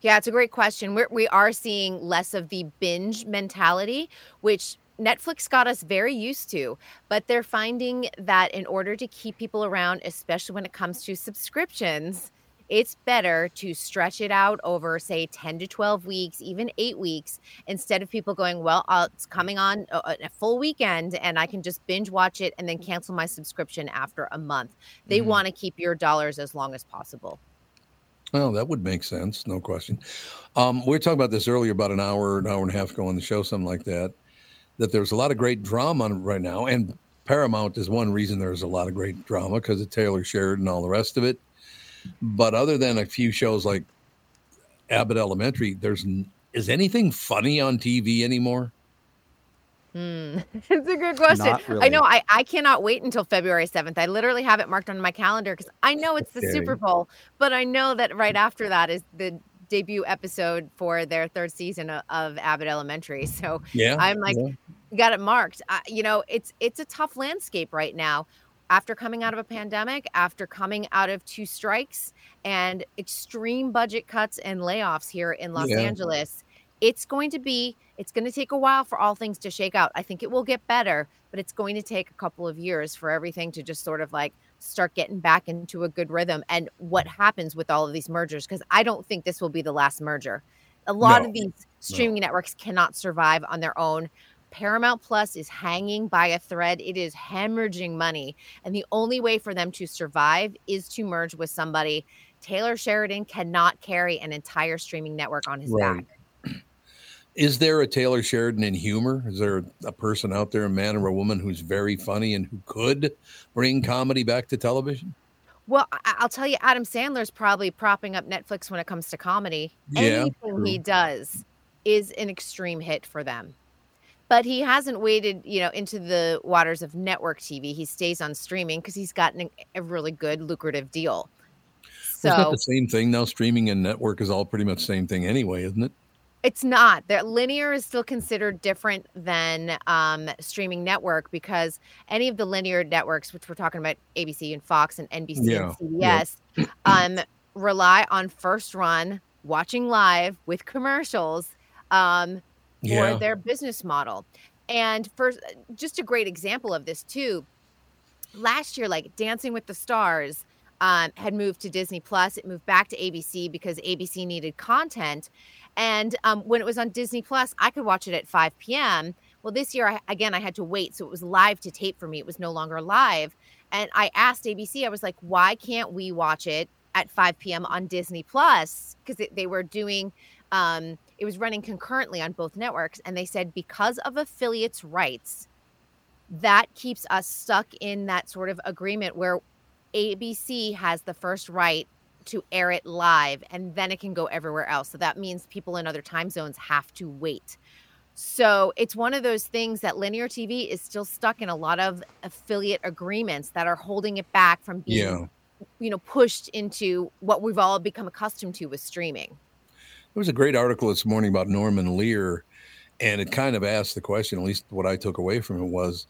Yeah, it's a great question. We're, we are seeing less of the binge mentality, which Netflix got us very used to, but they're finding that in order to keep people around, especially when it comes to subscriptions, it's better to stretch it out over, say, 10 to 12 weeks, even eight weeks, instead of people going, Well, uh, it's coming on a, a full weekend and I can just binge watch it and then cancel my subscription after a month. They Mhm. want to keep your dollars as long as possible. Well, that would make sense, no question. Um, we were talking about this earlier, about an hour, an hour and a half ago on the show, something like that. That there's a lot of great drama right now, and Paramount is one reason there's a lot of great drama because of Taylor Sheridan and all the rest of it. But other than a few shows like Abbott Elementary, there's is anything funny on TV anymore? Hmm. it's a good question. Not I know. I, I cannot wait until February 7th. I literally have it marked on my calendar because I know it's the Okay. Super Bowl, but I know that right after that is the debut episode for their third season of, of Abbott Elementary. So Yeah, I'm like, yeah. got it marked. I, you know, it's it's a tough landscape right now. After coming out of a pandemic, after coming out of two strikes and extreme budget cuts and layoffs here in Los Yeah. Angeles, it's going to be it's going to take a while for all things to shake out. I think it will get better, but it's going to take a couple of years for everything to just sort of like start getting back into a good rhythm. And what happens with all of these mergers because I don't think this will be the last merger. A lot No. of these streaming networks cannot survive on their own. Paramount Plus is hanging by a thread. It is hemorrhaging money. And the only way for them to survive is to merge with somebody. Taylor Sheridan cannot carry an entire streaming network on his back. Is there a Taylor Sheridan in humor? Is there a person out there, a man or a woman, who's very funny and who could bring comedy back to television? Well, I'll tell you, Adam Sandler's probably propping up Netflix when it comes to comedy. Yeah, Anything he does is an extreme hit for them. But he hasn't waded, you know, into the waters of network TV. He stays on streaming because he's gotten a really good, lucrative deal. Well, it's not So the same thing now. Streaming and network is all pretty much the same thing anyway, isn't it? It's not. That linear is still considered different than um, streaming network because any of the linear networks, which we're talking about ABC and Fox and NBC Yeah, and yeah. CBS, um, rely on first run, watching live with commercials um, for Yeah. their business model. And for just a great example of this too, last year, like Dancing with the Stars um, had moved to Disney Plus. It moved back to ABC because ABC needed content. And um, when it was on Disney Plus, I could watch it at 5 p.m. Well, this year, I, again, I had to wait. So it was live to tape for me. It was no longer live. And I asked ABC, I was like, why can't we watch it at 5 p.m. on Disney Plus? Because they were doing, um, it was running concurrently on both networks. And they said, because of affiliates' rights, that keeps us stuck in that sort of agreement where ABC has the first right to air it live and then it can go everywhere else. So that means people in other time zones have to wait. So it's one of those things that linear TV is still stuck in a lot of affiliate agreements that are holding it back from being, Yeah. you know, pushed into what we've all become accustomed to with streaming. There was a great article this morning about Norman Lear, and it kind of asked the question, at least what I took away from it was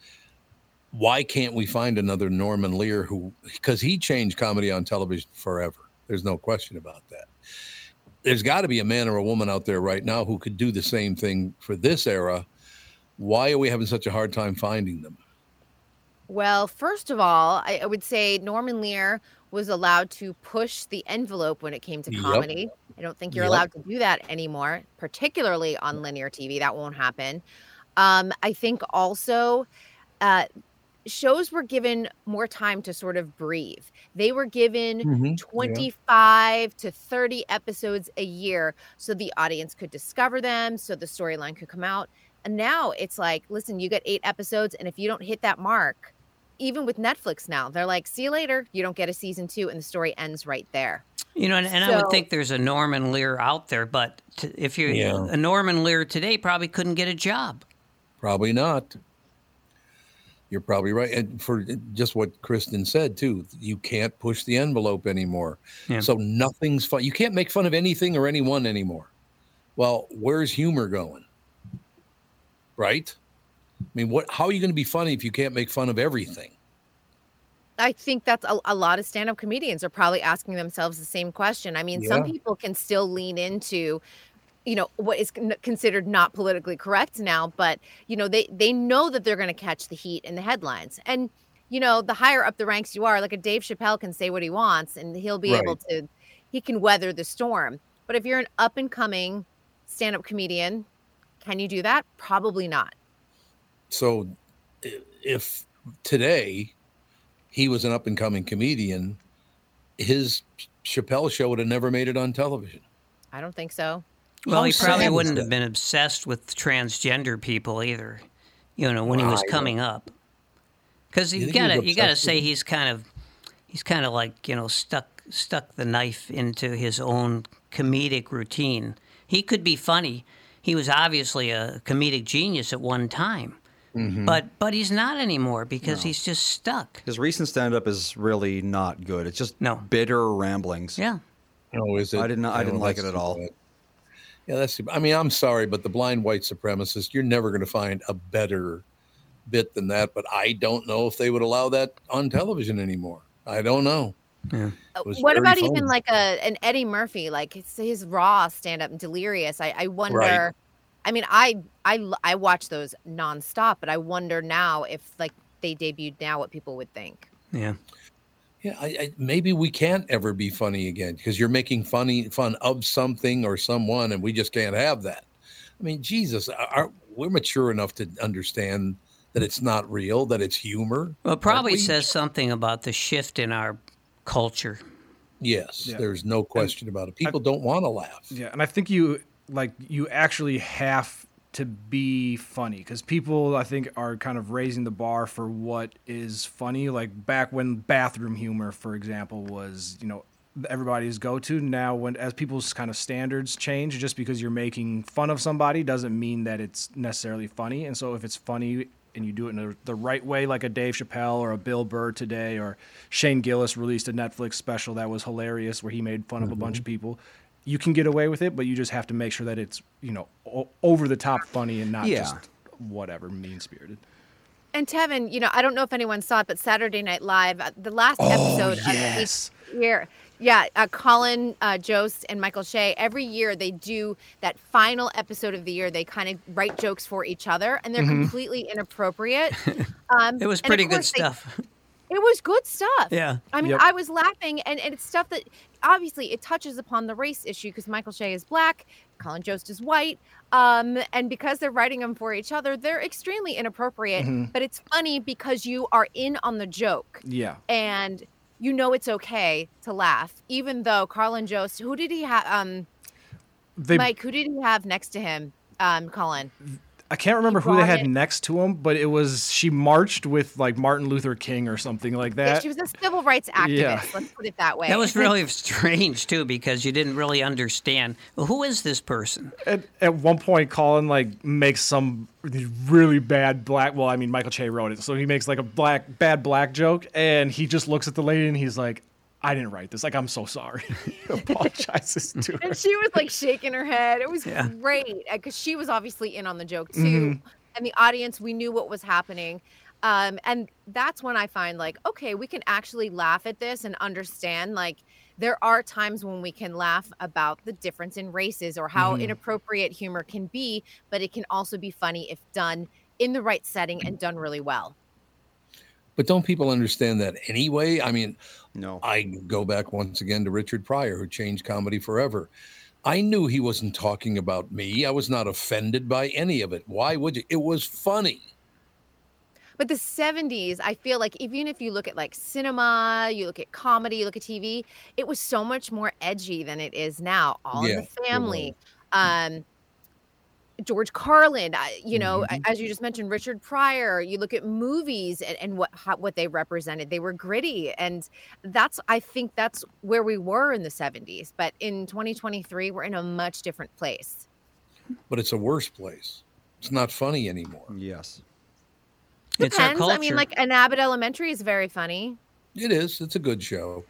why can't we find another Norman Lear who, because he changed comedy on television forever. There's no question about that. There's got to be a man or a woman out there right now who could do the same thing for this era. Why are we having such a hard time finding them? Well, first of all, I, I would say Norman Lear was allowed to push the envelope when it came to Yep. comedy. I don't think you're Yep. allowed to do that anymore, particularly on linear TV. That won't happen. Um, I think also uh, shows were given more time to sort of breathe. They were given Mhm, yeah. 25 to 30 episodes a year so the audience could discover them, so the storyline could come out. And now it's like, listen, you get eight episodes, and if you don't hit that mark, even with Netflix now, they're like, see you later. You don't get a season two, and the story ends right there. You know, and, and I would think there's a Norman Lear out there, but t- if you're Yeah. a Norman Lear today, probably couldn't get a job. Probably not. You're probably right. And for just what Kristyn said too, you can't push the envelope anymore. Yeah. So nothing's fun. You can't make fun of anything or anyone anymore. Well, where's humor going? Right? I mean, what how are you going to be funny if you can't make fun of everything? I think that's a, a lot of stand up comedians are probably asking themselves the same question. I mean, some people can still lean into, you know, what is considered not politically correct now, but, you know, they, they know that they're going to catch the heat in the headlines. And, you know, the higher up the ranks you are, like a Dave Chappelle can say what he wants and he'll be able to, he can weather the storm. But if you're an up and coming stand up comedian, can you do that? Probably not. So if today he was an up and coming comedian, his Chappelle show would have never made it on television. I don't think so. Well, he probably wouldn't have been obsessed with transgender people either. You know, when he was coming up, because You you think he was gotta you gotta say he's kind of he's kind of like you know stuck stuck the knife into his own comedic routine. He could be funny. He was obviously a comedic genius at one time, Mm-hmm. but but he's not anymore because he's just stuck. His recent stand-up is really not good. It's just No. bitter ramblings. Yeah. Oh, is it? I didn't. I didn't like it at all. bad. Yeah, that's. I mean, I'm sorry, but the blind white supremacist, you're never going to find a better bit than that. But I don't know if they would allow that on television anymore. I don't know. Yeah. Was what about funny. even like a an Eddie Murphy, like his, his raw stand up, delirious? I, I wonder. Right. I mean, I I I watch those nonstop, but I wonder now if like they debuted now, what people would think. Yeah. Yeah, I, I, maybe we can't ever be funny again because you're making funny fun of something or someone, and we just can't have that. I mean, Jesus, are, we're mature enough to understand that it's not real, that it's humor. Well, it probably we? says something about the shift in our culture. Yes, Yeah. there's no question about it. People don't want to laugh. Yeah, and I think you like you actually have to be funny because people I think are kind of raising the bar for what is funny. Like back when bathroom humor, for example, was you know everybody's go to. Now, when as people's kind of standards change, just because you're making fun of somebody doesn't mean that it's necessarily funny. And so if it's funny and you do it in the, the right way, like a Dave Chappelle or a Bill Burr today, or Shane Gillis released a Netflix special that was hilarious where he made fun of a bunch of mm-hmm. people. You can get away with it, but you just have to make sure that it's you know o- over the top funny and not Yeah. just whatever mean spirited. And Tevin, you know, I don't know if anyone saw it, but Saturday Night Live, uh, the last episode Oh, yes. of each year, yeah, uh, Colin uh, Jost and Michael Che, every year they do that final episode of the year. They kind of write jokes for each other, and they're Mhm. completely inappropriate. Um, It was pretty good course they- stuff. It was good stuff. Yeah. I mean, Yep. I was laughing, and, and it's stuff that obviously it touches upon the race issue because Michael Che is black, Colin Jost is white, um, and because they're writing them for each other, they're extremely inappropriate. Mhm. But it's funny because you are in on the joke, Yeah. and you know it's okay to laugh, even though Colin Jost, who did he have? Um, They, Mike, who did he have next to him? Um, Colin. I can't remember who they had it- next to him, but it was she marched with like Martin Luther King or something like that. Yeah, she was a civil rights activist. Yeah. Let's put it that way. That was really strange too, because you didn't really understand. Well, who is this person? at, at one point Colin like makes some really bad black well I mean Michael Che wrote it so he makes like a black bad black joke and he just looks at the lady and he's like I didn't write this like I'm so sorry he apologizes to her and she was like shaking her head. It was Yeah. great because she was obviously in on the joke too. Mhm. And the audience, we knew what was happening. Um, and that's when I find like, okay, we can actually laugh at this and understand like there are times when we can laugh about the difference in races or how Mhm. inappropriate humor can be, but it can also be funny if done in the right setting and done really well. But don't people understand that anyway? I mean, no. I go back once again to Richard Pryor, who changed comedy forever. I knew he wasn't talking about me. I was not offended by any of it. Why would you? It was funny. But the 70s, I feel like even if you look at like cinema, you look at comedy, you look at TV, it was so much more edgy than it is now. All in the family. Um George Carlin, you know, Mhm. as you just mentioned, Richard Pryor. You look at movies and, and what how, what they represented. They were gritty, and that's I think that's where we were in the '70s. But in 2023, we're in a much different place. But it's a worse place. It's not funny anymore. Yes. It's our Depends. I mean, like an Abbott Elementary is very funny. It is. It's a good show.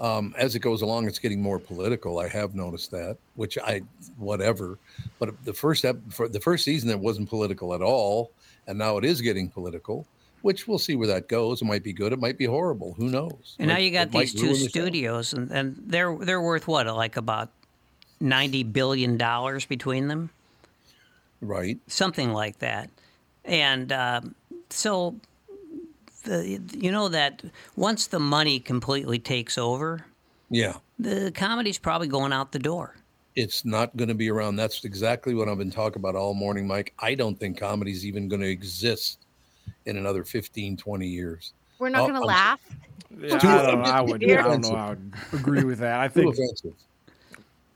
Um, as it goes along, it's getting more political. I have noticed that, which I whatever. But the first ep- for the first season, it wasn't political at all, and now it is getting political. Which we'll see where that goes. It might be good. It might be horrible. Who knows? And now you got it these two ruin the show. studios, and, and they're they're worth what, like about ninety billion dollars between them, right? Something like that. And um, so, the you know that once the money completely takes over, Yeah. the comedy's probably going out the door. it's not going to be around. That's exactly what I've been talking about all morning, Mike. I don't think comedy's even going to exist in another 15, 20 years. We're not Oh, going to laugh. Yeah, I don't, know, I would, I don't know. I would agree with that. I think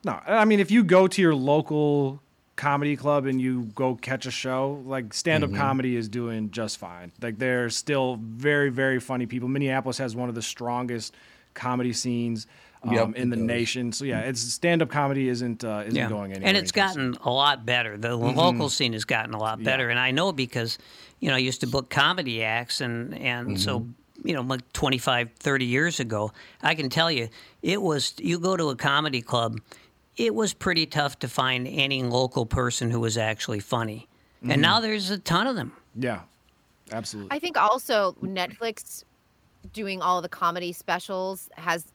no. I mean, if you go to your local comedy club and you go catch a show, like stand-up Mhm. comedy is doing just fine. Like they're still very, very funny people. Minneapolis has one of the strongest comedy scenes um, Yep, in the does. nation. So yeah, it's stand-up comedy isn't uh, isn't going anywhere. And it's gotten a lot better. The Mhm. local scene has gotten a lot Yeah. better. And I know because, you know, I used to book comedy acts. And, and so, Mm-hmm. you know, like 25, 30 years ago, I can tell you, it was, you go to a comedy club, it was pretty tough to find any local person who was actually funny. Mhm. And now there's a ton of them. yeah, absolutely. I think also Netflix doing all the comedy specials has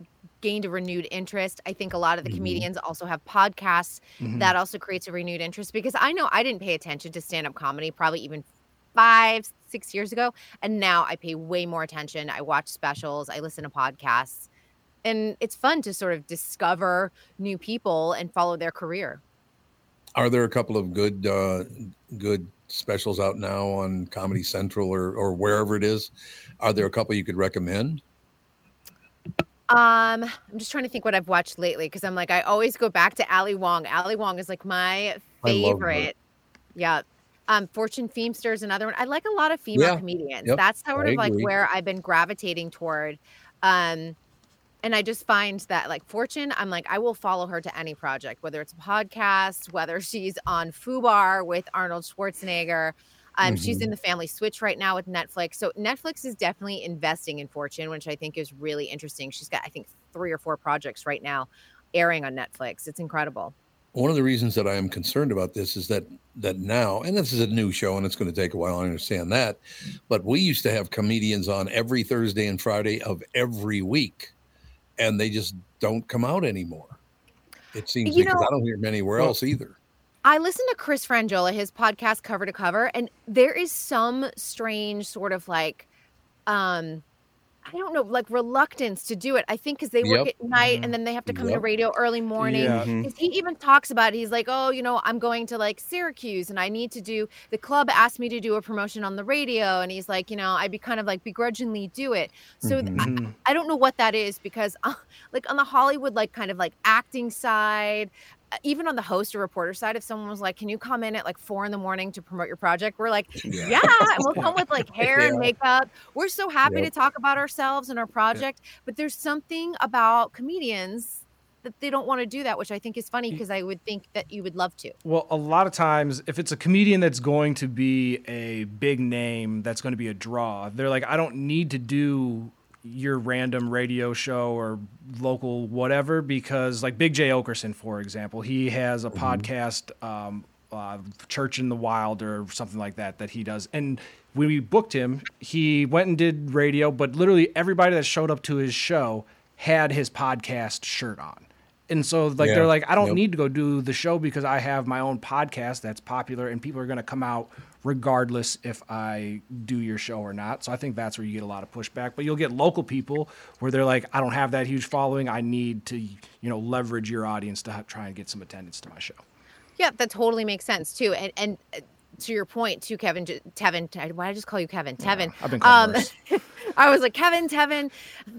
gained a renewed interest. I think a lot of the Mm-hmm. Mhm. comedians also have podcasts Mhm. that also creates a renewed interest because I know I didn't pay attention to stand up comedy probably even five, six years ago. And now I pay way more attention. I watch specials, I listen to podcasts. And it's fun to sort of discover new people and follow their career. Are there a couple of good uh, good specials out now on Comedy Central or, or wherever it is? Are there a couple you could recommend? Um, I'm just trying to think what I've watched lately because I'm like I always go back to Ali Wong. Ali Wong is like my I love her. favorite. Yeah. Um, Fortune Feemster is another one. I like a lot of female Yeah. comedians. Yep. That's sort I of like where I've been gravitating toward. Um, and I just find that like Fortune, I'm like, I will follow her to any project, whether it's a podcast, whether she's on Fubar with Arnold Schwarzenegger. Um, she's Mm-hmm. in the family switch right now with Netflix. So Netflix is definitely investing in Fortune, which I think is really interesting. She's got, I think, three or four projects right now airing on Netflix. It's incredible. One of the reasons that I am concerned about this is that that now, and this is a new show, and it's going to take a while. I understand that, but we used to have comedians on every Thursday and Friday of every week, and they just don't come out anymore. It seems You because know- I don't hear them anywhere else either. I listened to Chris Franjola, his podcast cover to cover, and there is some strange sort of like, um, I don't know, like reluctance to do it. I think because they work Yep. at night and then they have to come Yep. to radio early morning. Yeah. 'Cause He even talks about it. He's like, oh, you know, I'm going to like Syracuse and I need to do the club asked me to do a promotion on the radio. And he's like, you know, I'd be kind of like begrudgingly do it. So th- Mhm. I, I don't know what that is because uh, like on the Hollywood, like kind of like acting side, Uh, even on the host or reporter side, if someone was like, "Can you come in at like four in the morning to promote your project?" We're like, Yeah. "Yeah,", and we'll come with like hair and makeup. We're so happy Yep. to talk about ourselves and our project, but there's something about comedians that they don't want to do that, which I think is funny because I would think that you would love to. Well, a lot of times, if it's a comedian that's going to be a big name, that's going to be a draw, they're like, I don't need to do your random radio show or local whatever because, like Big Jay Oakerson, for example, he has a podcast um, uh, Church in the Wild or something like that that he does. And when we booked him, he went and did radio, but literally everybody that showed up to his show had his podcast shirt on. And so like Yeah. they're like, I don't Yep. need to go do the show because I have my own podcast that's popular and people are gonna come out regardless if I do your show or not. So I think that's where you get a lot of pushback. But you'll get local people where they're like, I don't have that huge following. I need to, you know, leverage your audience to ha- try and get some attendance to my show. Yeah, that totally makes sense too. And and uh, to your point too, Kevin, Tevin. Why did I just call you Kevin? Tevin. I've been called worse. I was like Kevin, Tevin,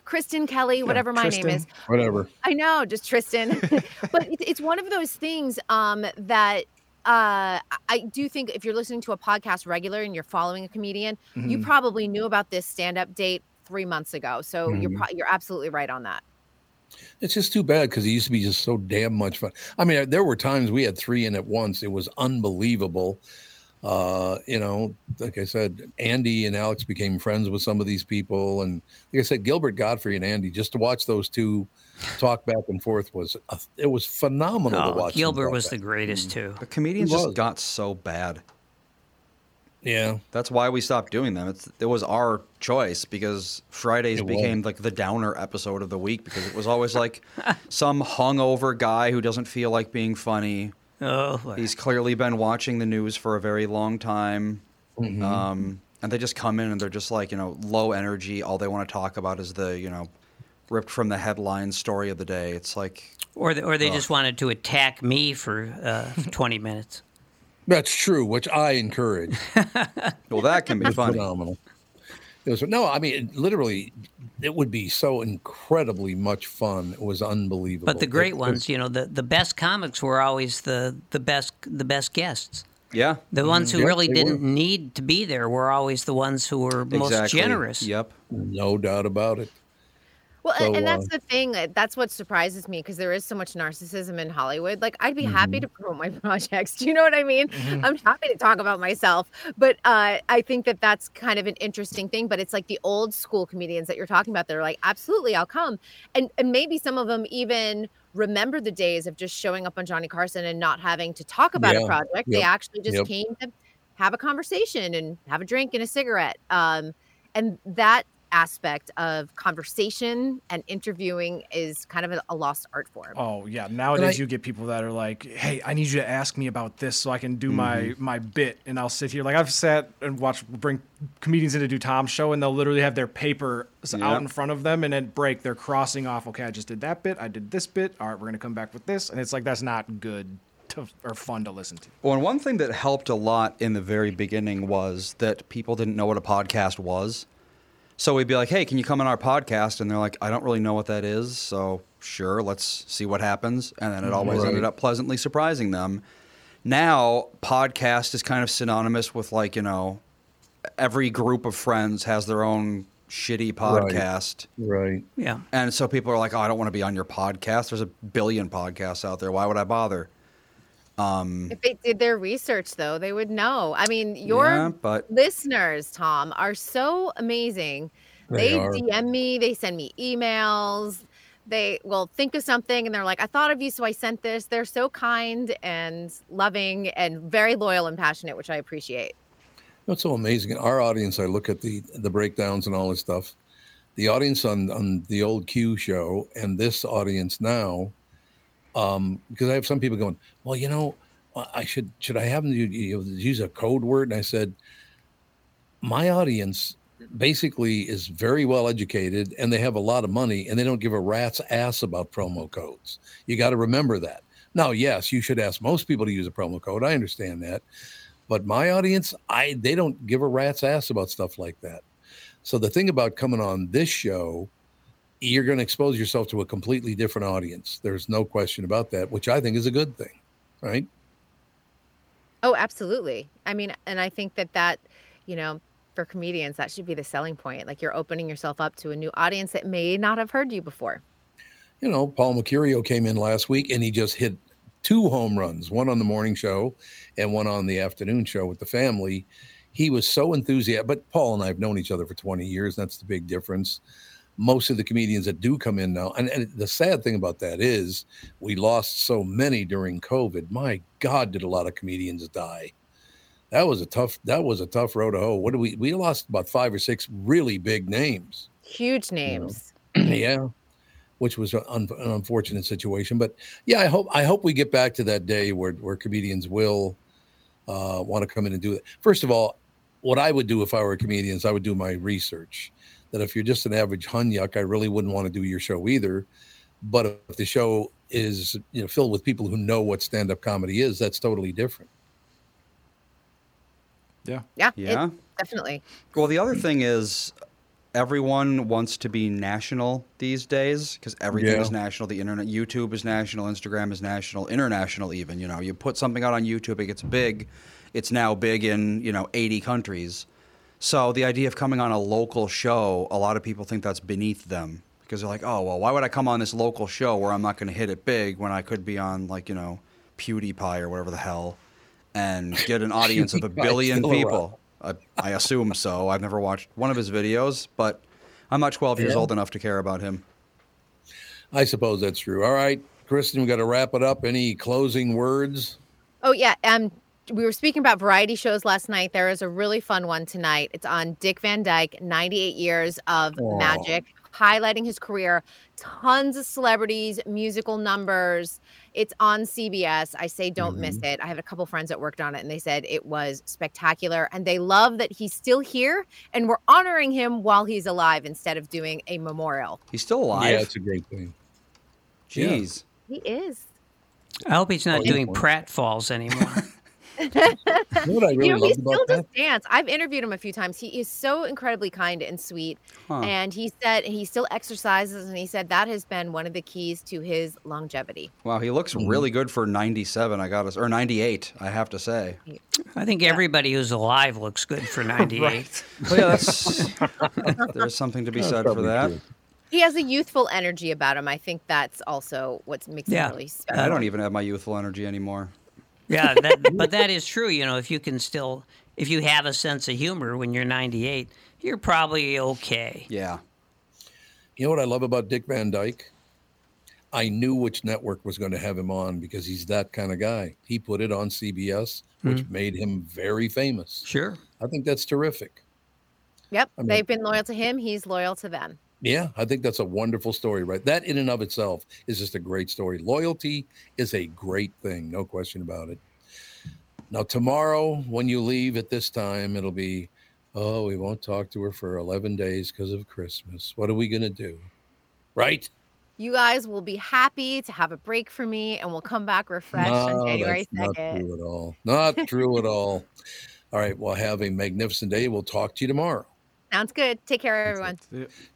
Kristen, Kelly, whatever my name is. Whatever. I know, just Tristan. but it- it's one of those things um, that uh, I- do think if you're listening to a podcast regular and you're following a comedian, you Mhm. probably knew about this stand-up date three months ago. So you're Mhm. pro- you're absolutely right on that. It's just too bad because it used to be just so damn much fun. I mean, there were times we had three in at once. It was unbelievable. Uh, you know, like I said, Andy and Alex became friends with some of these people, and like I said, Gilbert Gottfried and Andy. Just to watch those two talk back and forth was a, it was phenomenal to Oh, watch. Gilbert was back. the greatest too. The comedians just got so bad. Yeah, that's why we stopped doing them. It's, it was our choice because Fridays It was. became like the downer episode of the week because it was always like some hungover guy who doesn't feel like being funny. Oh, he's clearly been watching the news for a very long time. Mm-hmm. Um, and they just come in and they're just like you know low energy. All they want to talk about is the you know ripped from the headline story of the day. It's like Or they, or they Ugh. just wanted to attack me for uh, 20 minutes. That's true, which I encourage. well, that can be It's funny. phenomenal. It was no, I mean, literally, it would be so incredibly much fun. It was unbelievable. But the great It- ones, you know, the, the best comics were always the, the best the best guests. Yeah. The mm-hmm. ones who Yeah, really didn't were. need to be there were always the ones who were most generous. Yep. No doubt about it. Well, So, and, that's uh, the thing. That's what surprises me because there is so much narcissism in Hollywood. Like, I'd be happy Mm-hmm. to promote my projects. Do you know what I mean? I'm happy to talk about myself, but uh, I think that that's kind of an interesting thing. But it's like the old school comedians that you're talking about. They're like, absolutely, I'll come, and and maybe some of them even remember the days of just showing up on Johnny Carson and not having to talk about a Yeah. project. They actually just Yep. came to have a conversation and have a drink and a cigarette. Um, and that aspect of conversation and interviewing is kind of a, a lost art form. Oh yeah, nowadays I- you get people that are like, "Hey, I need you to ask me about this so I can do my Mm-hmm. my bit," and I'll sit here like I've sat and watched bring comedians in to do Tom's show, and they'll literally have their paper s- Yeah. out in front of them, and at break they're crossing off. Okay, I just did that bit. I did this bit. All right, we're gonna come back with this, and it's like that's not good to, or fun to listen to. Well, and one thing that helped a lot in the very beginning was that people didn't know what a podcast was. So we'd be like, hey, can you come on our podcast? And they're like, I don't really know what that is. So sure, let's see what happens. And then it mm-hmm. always Right. ended up pleasantly surprising them. Now, podcast is kind of synonymous with like, you know, every group of friends has their own shitty Right. podcast. Right. Yeah. And so people are like, oh, I don't want to be on your podcast. There's a billion podcasts out there. Why would I bother? Um, If they did their research, though, they would know. I mean, your Yeah, but- listeners, Tom, are so amazing. They They. DM me, they send me emails. They will think of something and they're like, I thought of you, so I sent this. They're so kind and loving and very loyal and passionate, which I appreciate. What's so amazing? Our audience, I look at the the breakdowns and all this stuff. The audience on on the old Q show and this audience now, um, because I have some people going, well, you know, I should should I have them you, use a code word? And I said, my audience basically is very well educated and they have a lot of money and they don't give a rat's ass about promo codes. You got to remember that. Now, yes, you should ask most people to use a promo code. I understand that. But my audience, I they don't give a rat's ass about stuff like that. So the thing about coming on this show, you're going to expose yourself to a completely different audience. There's no question about that, which I think is a good thing, right? Oh, absolutely. I mean, and I think that that, you know, for comedians, that should be the selling point. Like you're opening yourself up to a new audience that may not have heard you before. You know, Paul Mecurio came in last week and he just hit two home runs, one on the morning show and one on the afternoon show with the family. He was so enthusiastic. But Paul and I have known each other for 20 years. That's the big difference. Most of the comedians that do come in now, and, and the sad thing about that is we lost so many during COVID. My God, did a lot of comedians die. That was a tough. That was a tough road to hoe. What do we? We lost about five or six really big names. Huge names. yeah, which was an, un, an unfortunate situation. But yeah, I hope I hope we get back to that day where where comedians will uh, want to come in and do it. First of all, what I would do if I were a comedian is I would do my research. That if you're just an average hunyuck, I really wouldn't want to do your show either. But if the show is you know filled with people who know what stand up comedy is, that's totally different. Yeah. Yeah. it- Yeah. definitely. Well, the other thing is everyone wants to be national these days because everything Yeah. is national. The internet, YouTube is national, Instagram is national, international even. You know, you put something out on YouTube, it gets big. It's now big in, you know, 80 countries. So the idea of coming on a local show, a lot of people think that's beneath them because they're like, oh, well, why would I come on this local show where I'm not going to hit it big when I could be on, like, you know, PewDiePie or whatever the hell and get an audience of a billion people? I, I assume so. I've never watched one of his videos, but I'm not 12 years Yeah. old enough to care about him. I suppose that's true. All right, Kristyn, we got to wrap it up. Any closing words? Oh yeah, um, we were speaking about variety shows last night. There is a really fun one tonight. It's on Dick Van Dyke, 98 years of Aw. magic, highlighting his career. Tons of celebrities, musical numbers. It's on CBS. I say don't miss mm-hmm. it. I have a couple friends that worked on it and they said it was spectacular and they love that he's still here and we're honoring him while he's alive instead of doing a memorial. He's still alive. Yeah, it's a great thing. Yeah. Jeez. He is. I hope he's not Oh, doing good point. pratfalls anymore. You know what I really you know, he loved still about does that? dance. I've interviewed him a few times. He is so incredibly kind and sweet. Huh. And he said he still exercises, and he said that has been one of the keys to his longevity. Wow, he looks Mm-hmm. really good for 97. I got to, or 98. I have to say. I think everybody who's alive looks good for 98. Well, yeah, that's there's something to be That's said for that. true. He has a youthful energy about him. I think that's also what makes Yeah. him really special. I don't even have my youthful energy anymore. Yeah, that, but that is true. You know, if you can still, if you have a sense of humor when you're 98, you're probably okay. Yeah. You know what I love about Dick Van Dyke? I knew which network was going to have him on because he's that kind of guy. He put it on CBS, which hmm. made him very famous. Sure. I think that's terrific. Yep, I mean- they've been loyal to him. He's loyal to them. Yeah, I think that's a wonderful story, right? That in and of itself is just a great story. Loyalty is a great thing, no question about it. Now, tomorrow, when you leave at this time, it'll be, oh, we won't talk to her for 11 days because of Christmas. What are we going to do? Right? You guys will be happy to have a break for me, and we'll come back refreshed on January that's not true at all. Not true at all. All right, well, have a magnificent day. We'll talk to you tomorrow. Sounds good. Take care, everyone.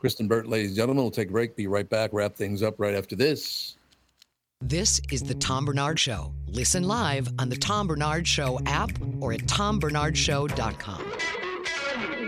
Kristyn Burtt, ladies and gentlemen, we'll take a break. Be right back. Wrap things up right after this. This is the Tom Barnard Show. Listen live on the Tom Barnard Show app or at tombarnardshow.com.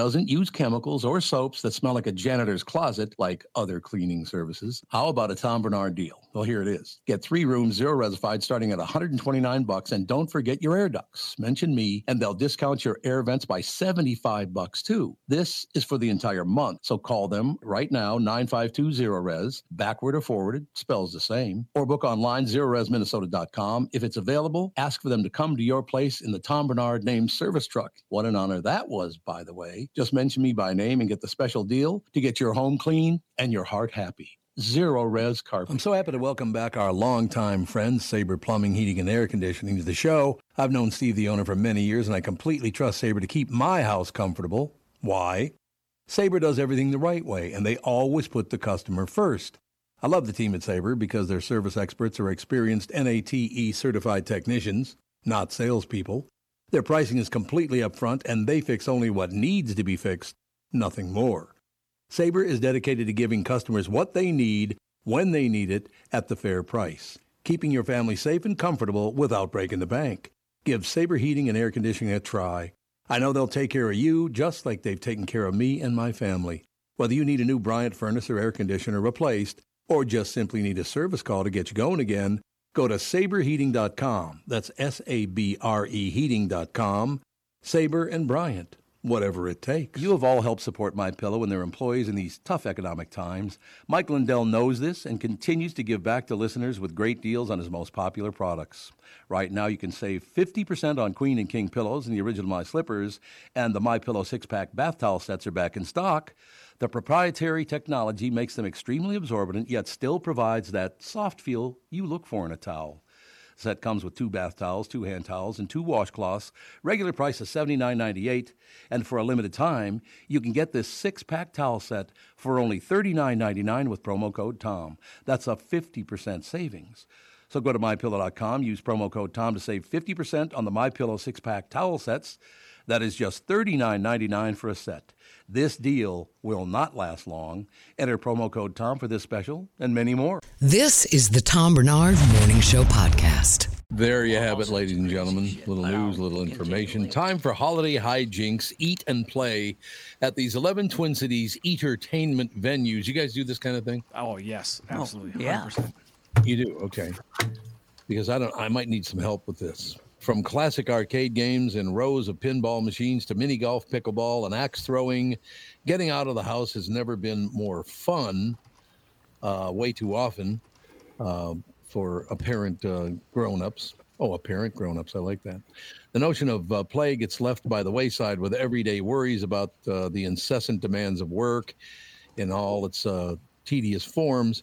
doesn't use chemicals or soaps that smell like a janitor's closet like other cleaning services. How about a Tom Barnard deal? Well, here it is. Get three rooms, zero resified, starting at 129 bucks, and don't forget your air ducts. Mention me, and they'll discount your air vents by 75 bucks too. This is for the entire month, so call them right now, 9520 res, backward or forwarded, spells the same, or book online, zerorezminnesota.com. If it's available, ask for them to come to your place in the Tom Barnard named service truck. What an honor that was, by the way. Just mention me by name and get the special deal to get your home clean and your heart happy. Zerorez Carpet. I'm so happy to welcome back our longtime friend, Sabre Plumbing, Heating, and Air Conditioning, to the show. I've known Steve, the owner, for many years, and I completely trust Sabre to keep my house comfortable. Why? Sabre does everything the right way, and they always put the customer first. I love the team at Sabre because their service experts are experienced NATE certified technicians, not salespeople. Their pricing is completely upfront, and they fix only what needs to be fixed, nothing more. Sabre is dedicated to giving customers what they need when they need it at the fair price, keeping your family safe and comfortable without breaking the bank. Give Sabre Heating and Air Conditioning a try. I know they'll take care of you just like they've taken care of me and my family. Whether you need a new Bryant furnace or air conditioner replaced, or just simply need a service call to get you going again, go to sabreheating.com. That's S A B R E heating.com. Sabre and Bryant, whatever it takes. You have all helped support My Pillow and their employees in these tough economic times. Mike Lindell knows this and continues to give back to listeners with great deals on his most popular products. Right now, you can save 50% on Queen and King pillows and the original My Slippers, and the My Pillow six-pack bath towel sets are back in stock. The proprietary technology makes them extremely absorbent, yet still provides that soft feel you look for in a towel. Set comes with two bath towels, two hand towels, and two washcloths. Regular price is $79.98. And for a limited time, you can get this six pack towel set for only $39.99 with promo code TOM. That's a 50% savings. So go to mypillow.com, use promo code TOM to save 50% on the MyPillow six pack towel sets. That is just $39.99 for a set. This deal will not last long. Enter promo code TOM for this special and many more. This is the Tom Barnard Morning Show podcast. There you have it, ladies and gentlemen. Little news, little information. Time for holiday hijinks, eat and play at these 11 Twin Cities entertainment venues. You guys do this kind of thing? Oh yes, oh, absolutely. yeah. 100%. You do? Okay. Because I don't I might need some help with this. From classic arcade games and rows of pinball machines to mini golf, pickleball, and axe throwing, getting out of the house has never been more fun. Uh, way too often uh, for apparent uh, grown-ups. Oh, apparent grown-ups. I like that. The notion of uh, play gets left by the wayside with everyday worries about uh, the incessant demands of work in all its uh, tedious forms.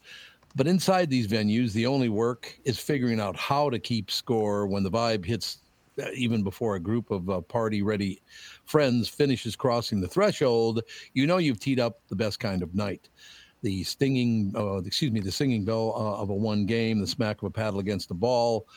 But inside these venues, the only work is figuring out how to keep score when the vibe hits, uh, even before a group of uh, party ready friends finishes crossing the threshold. You know you've teed up the best kind of night. The stinging, uh, excuse me, the singing bell uh, of a one game, the smack of a paddle against the ball,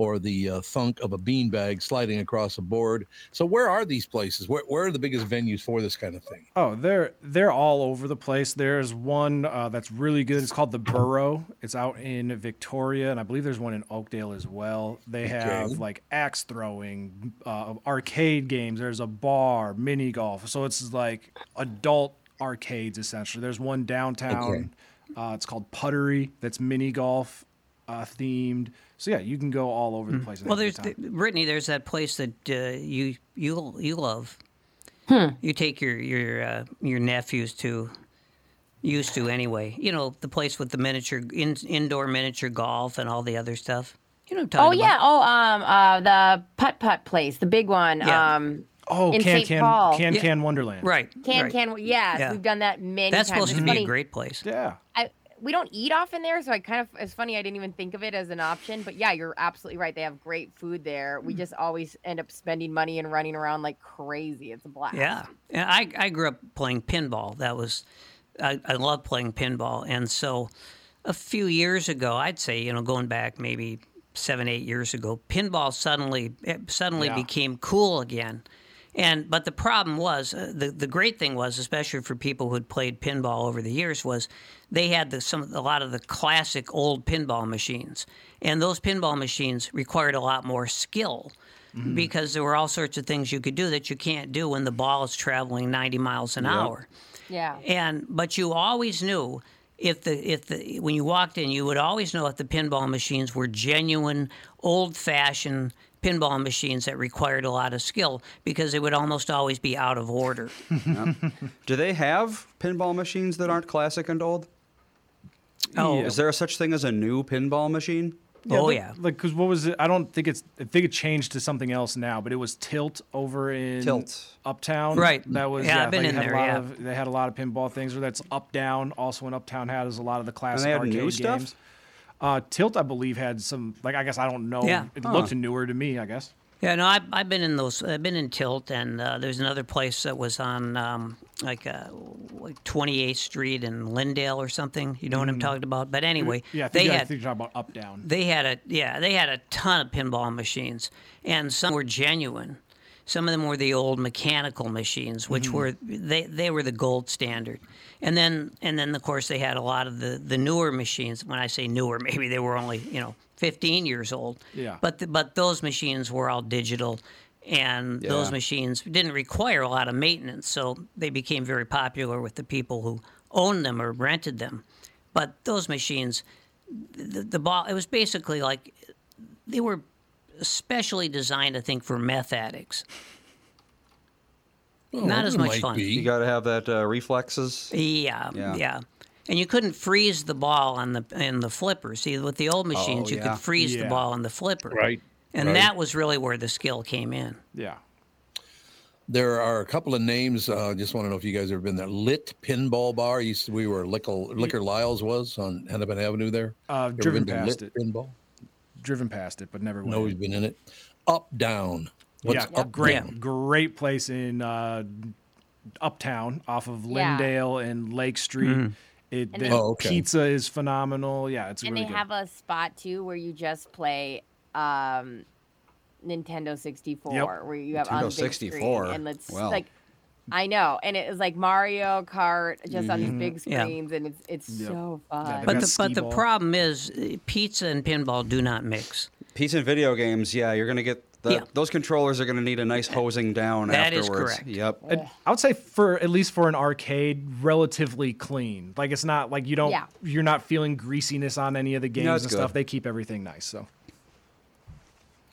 or the uh, thunk of a beanbag sliding across a board. So, where are these places? Where, where are the biggest venues for this kind of thing? Oh, they're they're all over the place. There's one uh, that's really good. It's called the Burrow. It's out in Victoria, and I believe there's one in Oakdale as well. They have Okay. like axe throwing, uh, arcade games. There's a bar, mini golf. So it's like adult arcades essentially. There's one downtown. Uh, it's called Puttery. That's mini golf uh, themed. So yeah, you can go all over the place. and Well, there's good time. Brittany. There's that place that uh, you you you love. Hmm. You take your your uh, your nephews to used to anyway. You know the place with the miniature in, indoor miniature golf and all the other stuff. You know what I'm Oh talking yeah. Oh um uh the putt putt place, the big one. Yeah. Um Oh, in Can St. Can Paul. Can Yeah. Can Wonderland. Right. Can right. can yeah, Yeah. we've done that many That's times. supposed It's to be a great place. Yeah. I we don't eat often there, so I kind of it's funny I didn't even think of it as an option. But yeah, you're absolutely right. They have great food there. We mm. just always end up spending money and running around like crazy. It's a blast. Yeah, and I I grew up playing pinball. That was I, I love playing pinball, and so a few years ago, I'd say you know going back maybe seven eight years ago, pinball suddenly it suddenly Yeah. became cool again. And but the problem was uh, the the great thing was especially for people who had played pinball over the years was they had the, some a lot of the classic old pinball machines, and those pinball machines required a lot more skill Mhm. because there were all sorts of things you could do that you can't do when the ball is traveling 90 miles an Yep. hour. Yeah. And but you always knew if the if the when you walked in, you would always know if the pinball machines were genuine, old-fashioned pinball machines that required a lot of skill because they would almost always be out of order. Do they have pinball machines that aren't classic and old? Oh. is there a such thing as a new pinball machine? Oh, like, Like, cause what was it? I don't think it's. I think it changed to something else now. But it was Tilt over in Tilt. Uptown. Right. That was. Yeah, I've been they in had a there, lot yeah. Of, they had a lot of pinball things. Or that's Up Down. Also, in Uptown has a lot of the classic had arcade new stuff? Uh, Tilt, I believe, had some. Like, I guess I don't know. Yeah. It Huh. looked newer to me. I guess. Yeah, no, I've, I've been in those. I've been in Tilt, and uh, there's another place that was on um, like uh, like 28th Street in Lyndale or something. You know what I'm Mm. talking about? But anyway, Yeah, I think, they yeah, I had think you're talking about Up Down. they had a yeah they had a ton of pinball machines, and some were genuine. Some of them were the old mechanical machines, which Mm-hmm. were they, they were the gold standard. And then and then of course they had a lot of the, the newer machines. When I say newer, maybe they were only you know 15 years old. Yeah. But the, but those machines were all digital, and those machines didn't require a lot of maintenance, so they became very popular with the people who owned them or rented them. But those machines, the, the ball, it was basically like they were specially designed, I think, for meth addicts. Oh, Not as much fun. be. You got to have that uh, reflexes. Yeah, Yeah. yeah, And you couldn't freeze the ball on the in the flipper. See, with the old machines, you yeah. could freeze the ball on the flipper. Right, And right. that was really where the skill came in. Yeah. There are a couple of names. Uh, just want to know if you guys ever been there. Lit Pinball Bar. Used to, we were Liquor, Liquor Lyles was on Hennepin Avenue there. Uh, Ever driven been to past Lit it. Pinball. Driven past it, but never went. No, he's been in it. Up Down. What's yeah, Up great, Down? great place in uh, Uptown, off of Yeah. Lyndale and Lake Street. Mhm. It And the Oh, okay. pizza is phenomenal. Yeah, it's and really they good. have a spot too where you just play um Nintendo 64 Yep. where you have on Nintendo the 64. and it's Wow. like I know and it was like Mario Kart just on these big Yeah. screens and it's it's Yep. so fun. they But the, but the problem is, uh, pizza and pinball do not mix. Pizza and video games, yeah, you're gonna get the, Yeah. those controllers are gonna need a nice hosing down That is afterwards. correct. Yep. And I would say for at least for an arcade, relatively clean. Like it's not like you don't Yeah. you're not feeling greasiness on any of the games it's and stuff. They keep everything nice. So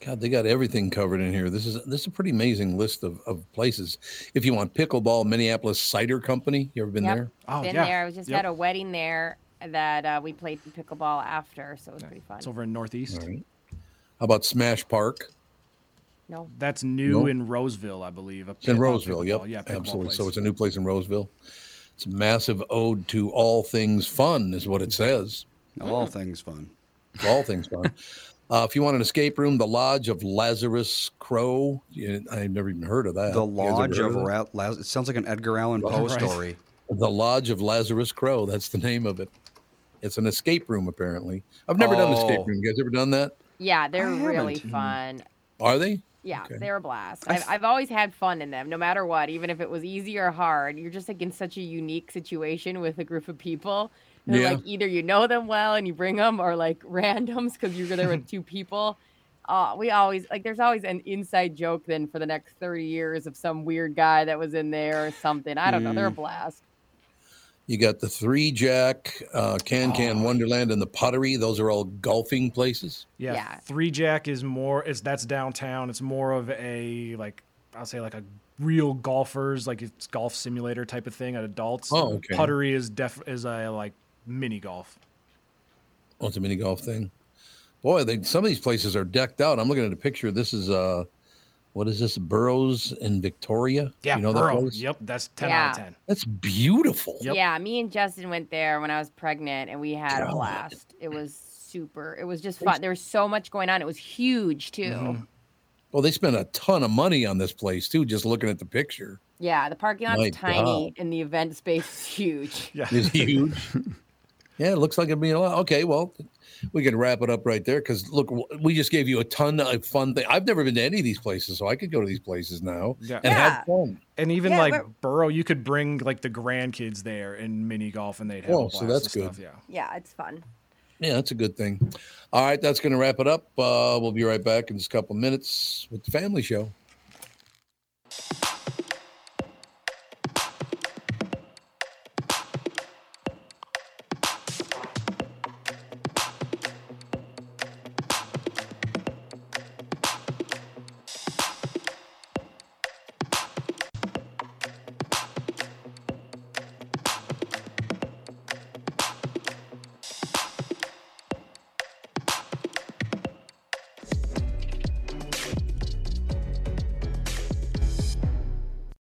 God, they got everything covered in here. This is this is a pretty amazing list of, of places. If you want pickleball, Minneapolis Cider Company. You ever been Yep. there? Oh, Been yeah. there. I was just Yep. at a wedding there that uh, we played pickleball after, so it was pretty fun. it's over in Northeast. All right. How about Smash Park? No. That's new Nope. in Roseville, I believe. a It's in pickleball- Roseville. Yep. pickleball. Yeah, pickleball absolutely. So it's a new place in Roseville. It's a massive ode to all things fun, is what it says. All things fun. all things fun. Uh, if you want an escape room, the Lodge of Lazarus Crow. You, I've never even heard of that. The You guys ever Lodge heard of that? Ra- Laz- it sounds like an Edgar Allan Poe Right. story. The Lodge of Lazarus Crow. That's the name of it. It's an escape room, apparently. I've never done an escape Oh. room. You guys ever done that? Yeah, they're really fun. Are they? Yeah, Okay. they're a blast. I I've, f- I've always had fun in them, no matter what. Even if it was easy or hard, you're just like in such a unique situation with a group of people. They're Yeah. like either you know them well and you bring them, or like randoms because you're there with two people. Uh, we always like there's always an inside joke then for the next 30 years of some weird guy that was in there or something. I don't know. They're a Mm. blast. You got the Three Jack, uh, Can Oh. Can Wonderland, and the Puttery. Those are all golfing places. Yeah, Yeah. Three Jack is more It's that's downtown. It's more of a like I'll say like a real golfers like it's golf simulator type of thing at adults. Oh, okay. Puttery is def is a like mini golf. Oh, it's a mini golf thing. Boy, they, some of these places are decked out. I'm looking at a picture. This is uh, what is this? Burroughs in Victoria. Yeah, you know that place? Yep, that's ten out of ten. That's beautiful. Yep. Yeah, me and Justin went there when I was pregnant and we had a blast. It was super. It was just fun. There was so much going on. It was huge too. Mm-hmm. Well, they spent a ton of money on this place too. Just looking at the picture, Yeah, the parking lot's My tiny God. and the event space is huge. Yeah. it's huge. Yeah, it looks like it'd be a lot. Okay, well, we can wrap it up right there because look, we just gave you a ton of fun thing. I've never been to any of these places, so I could go to these places now Yeah. and Yeah. have fun. And even Yeah, like but- Burrow, you could bring like the grandkids there in mini golf and they'd have Oh, a so that's good. stuff. Yeah, Yeah. it's fun. Yeah, that's a good thing. All right, that's going to wrap it up. Uh, we'll be right back in just a couple minutes with the family show.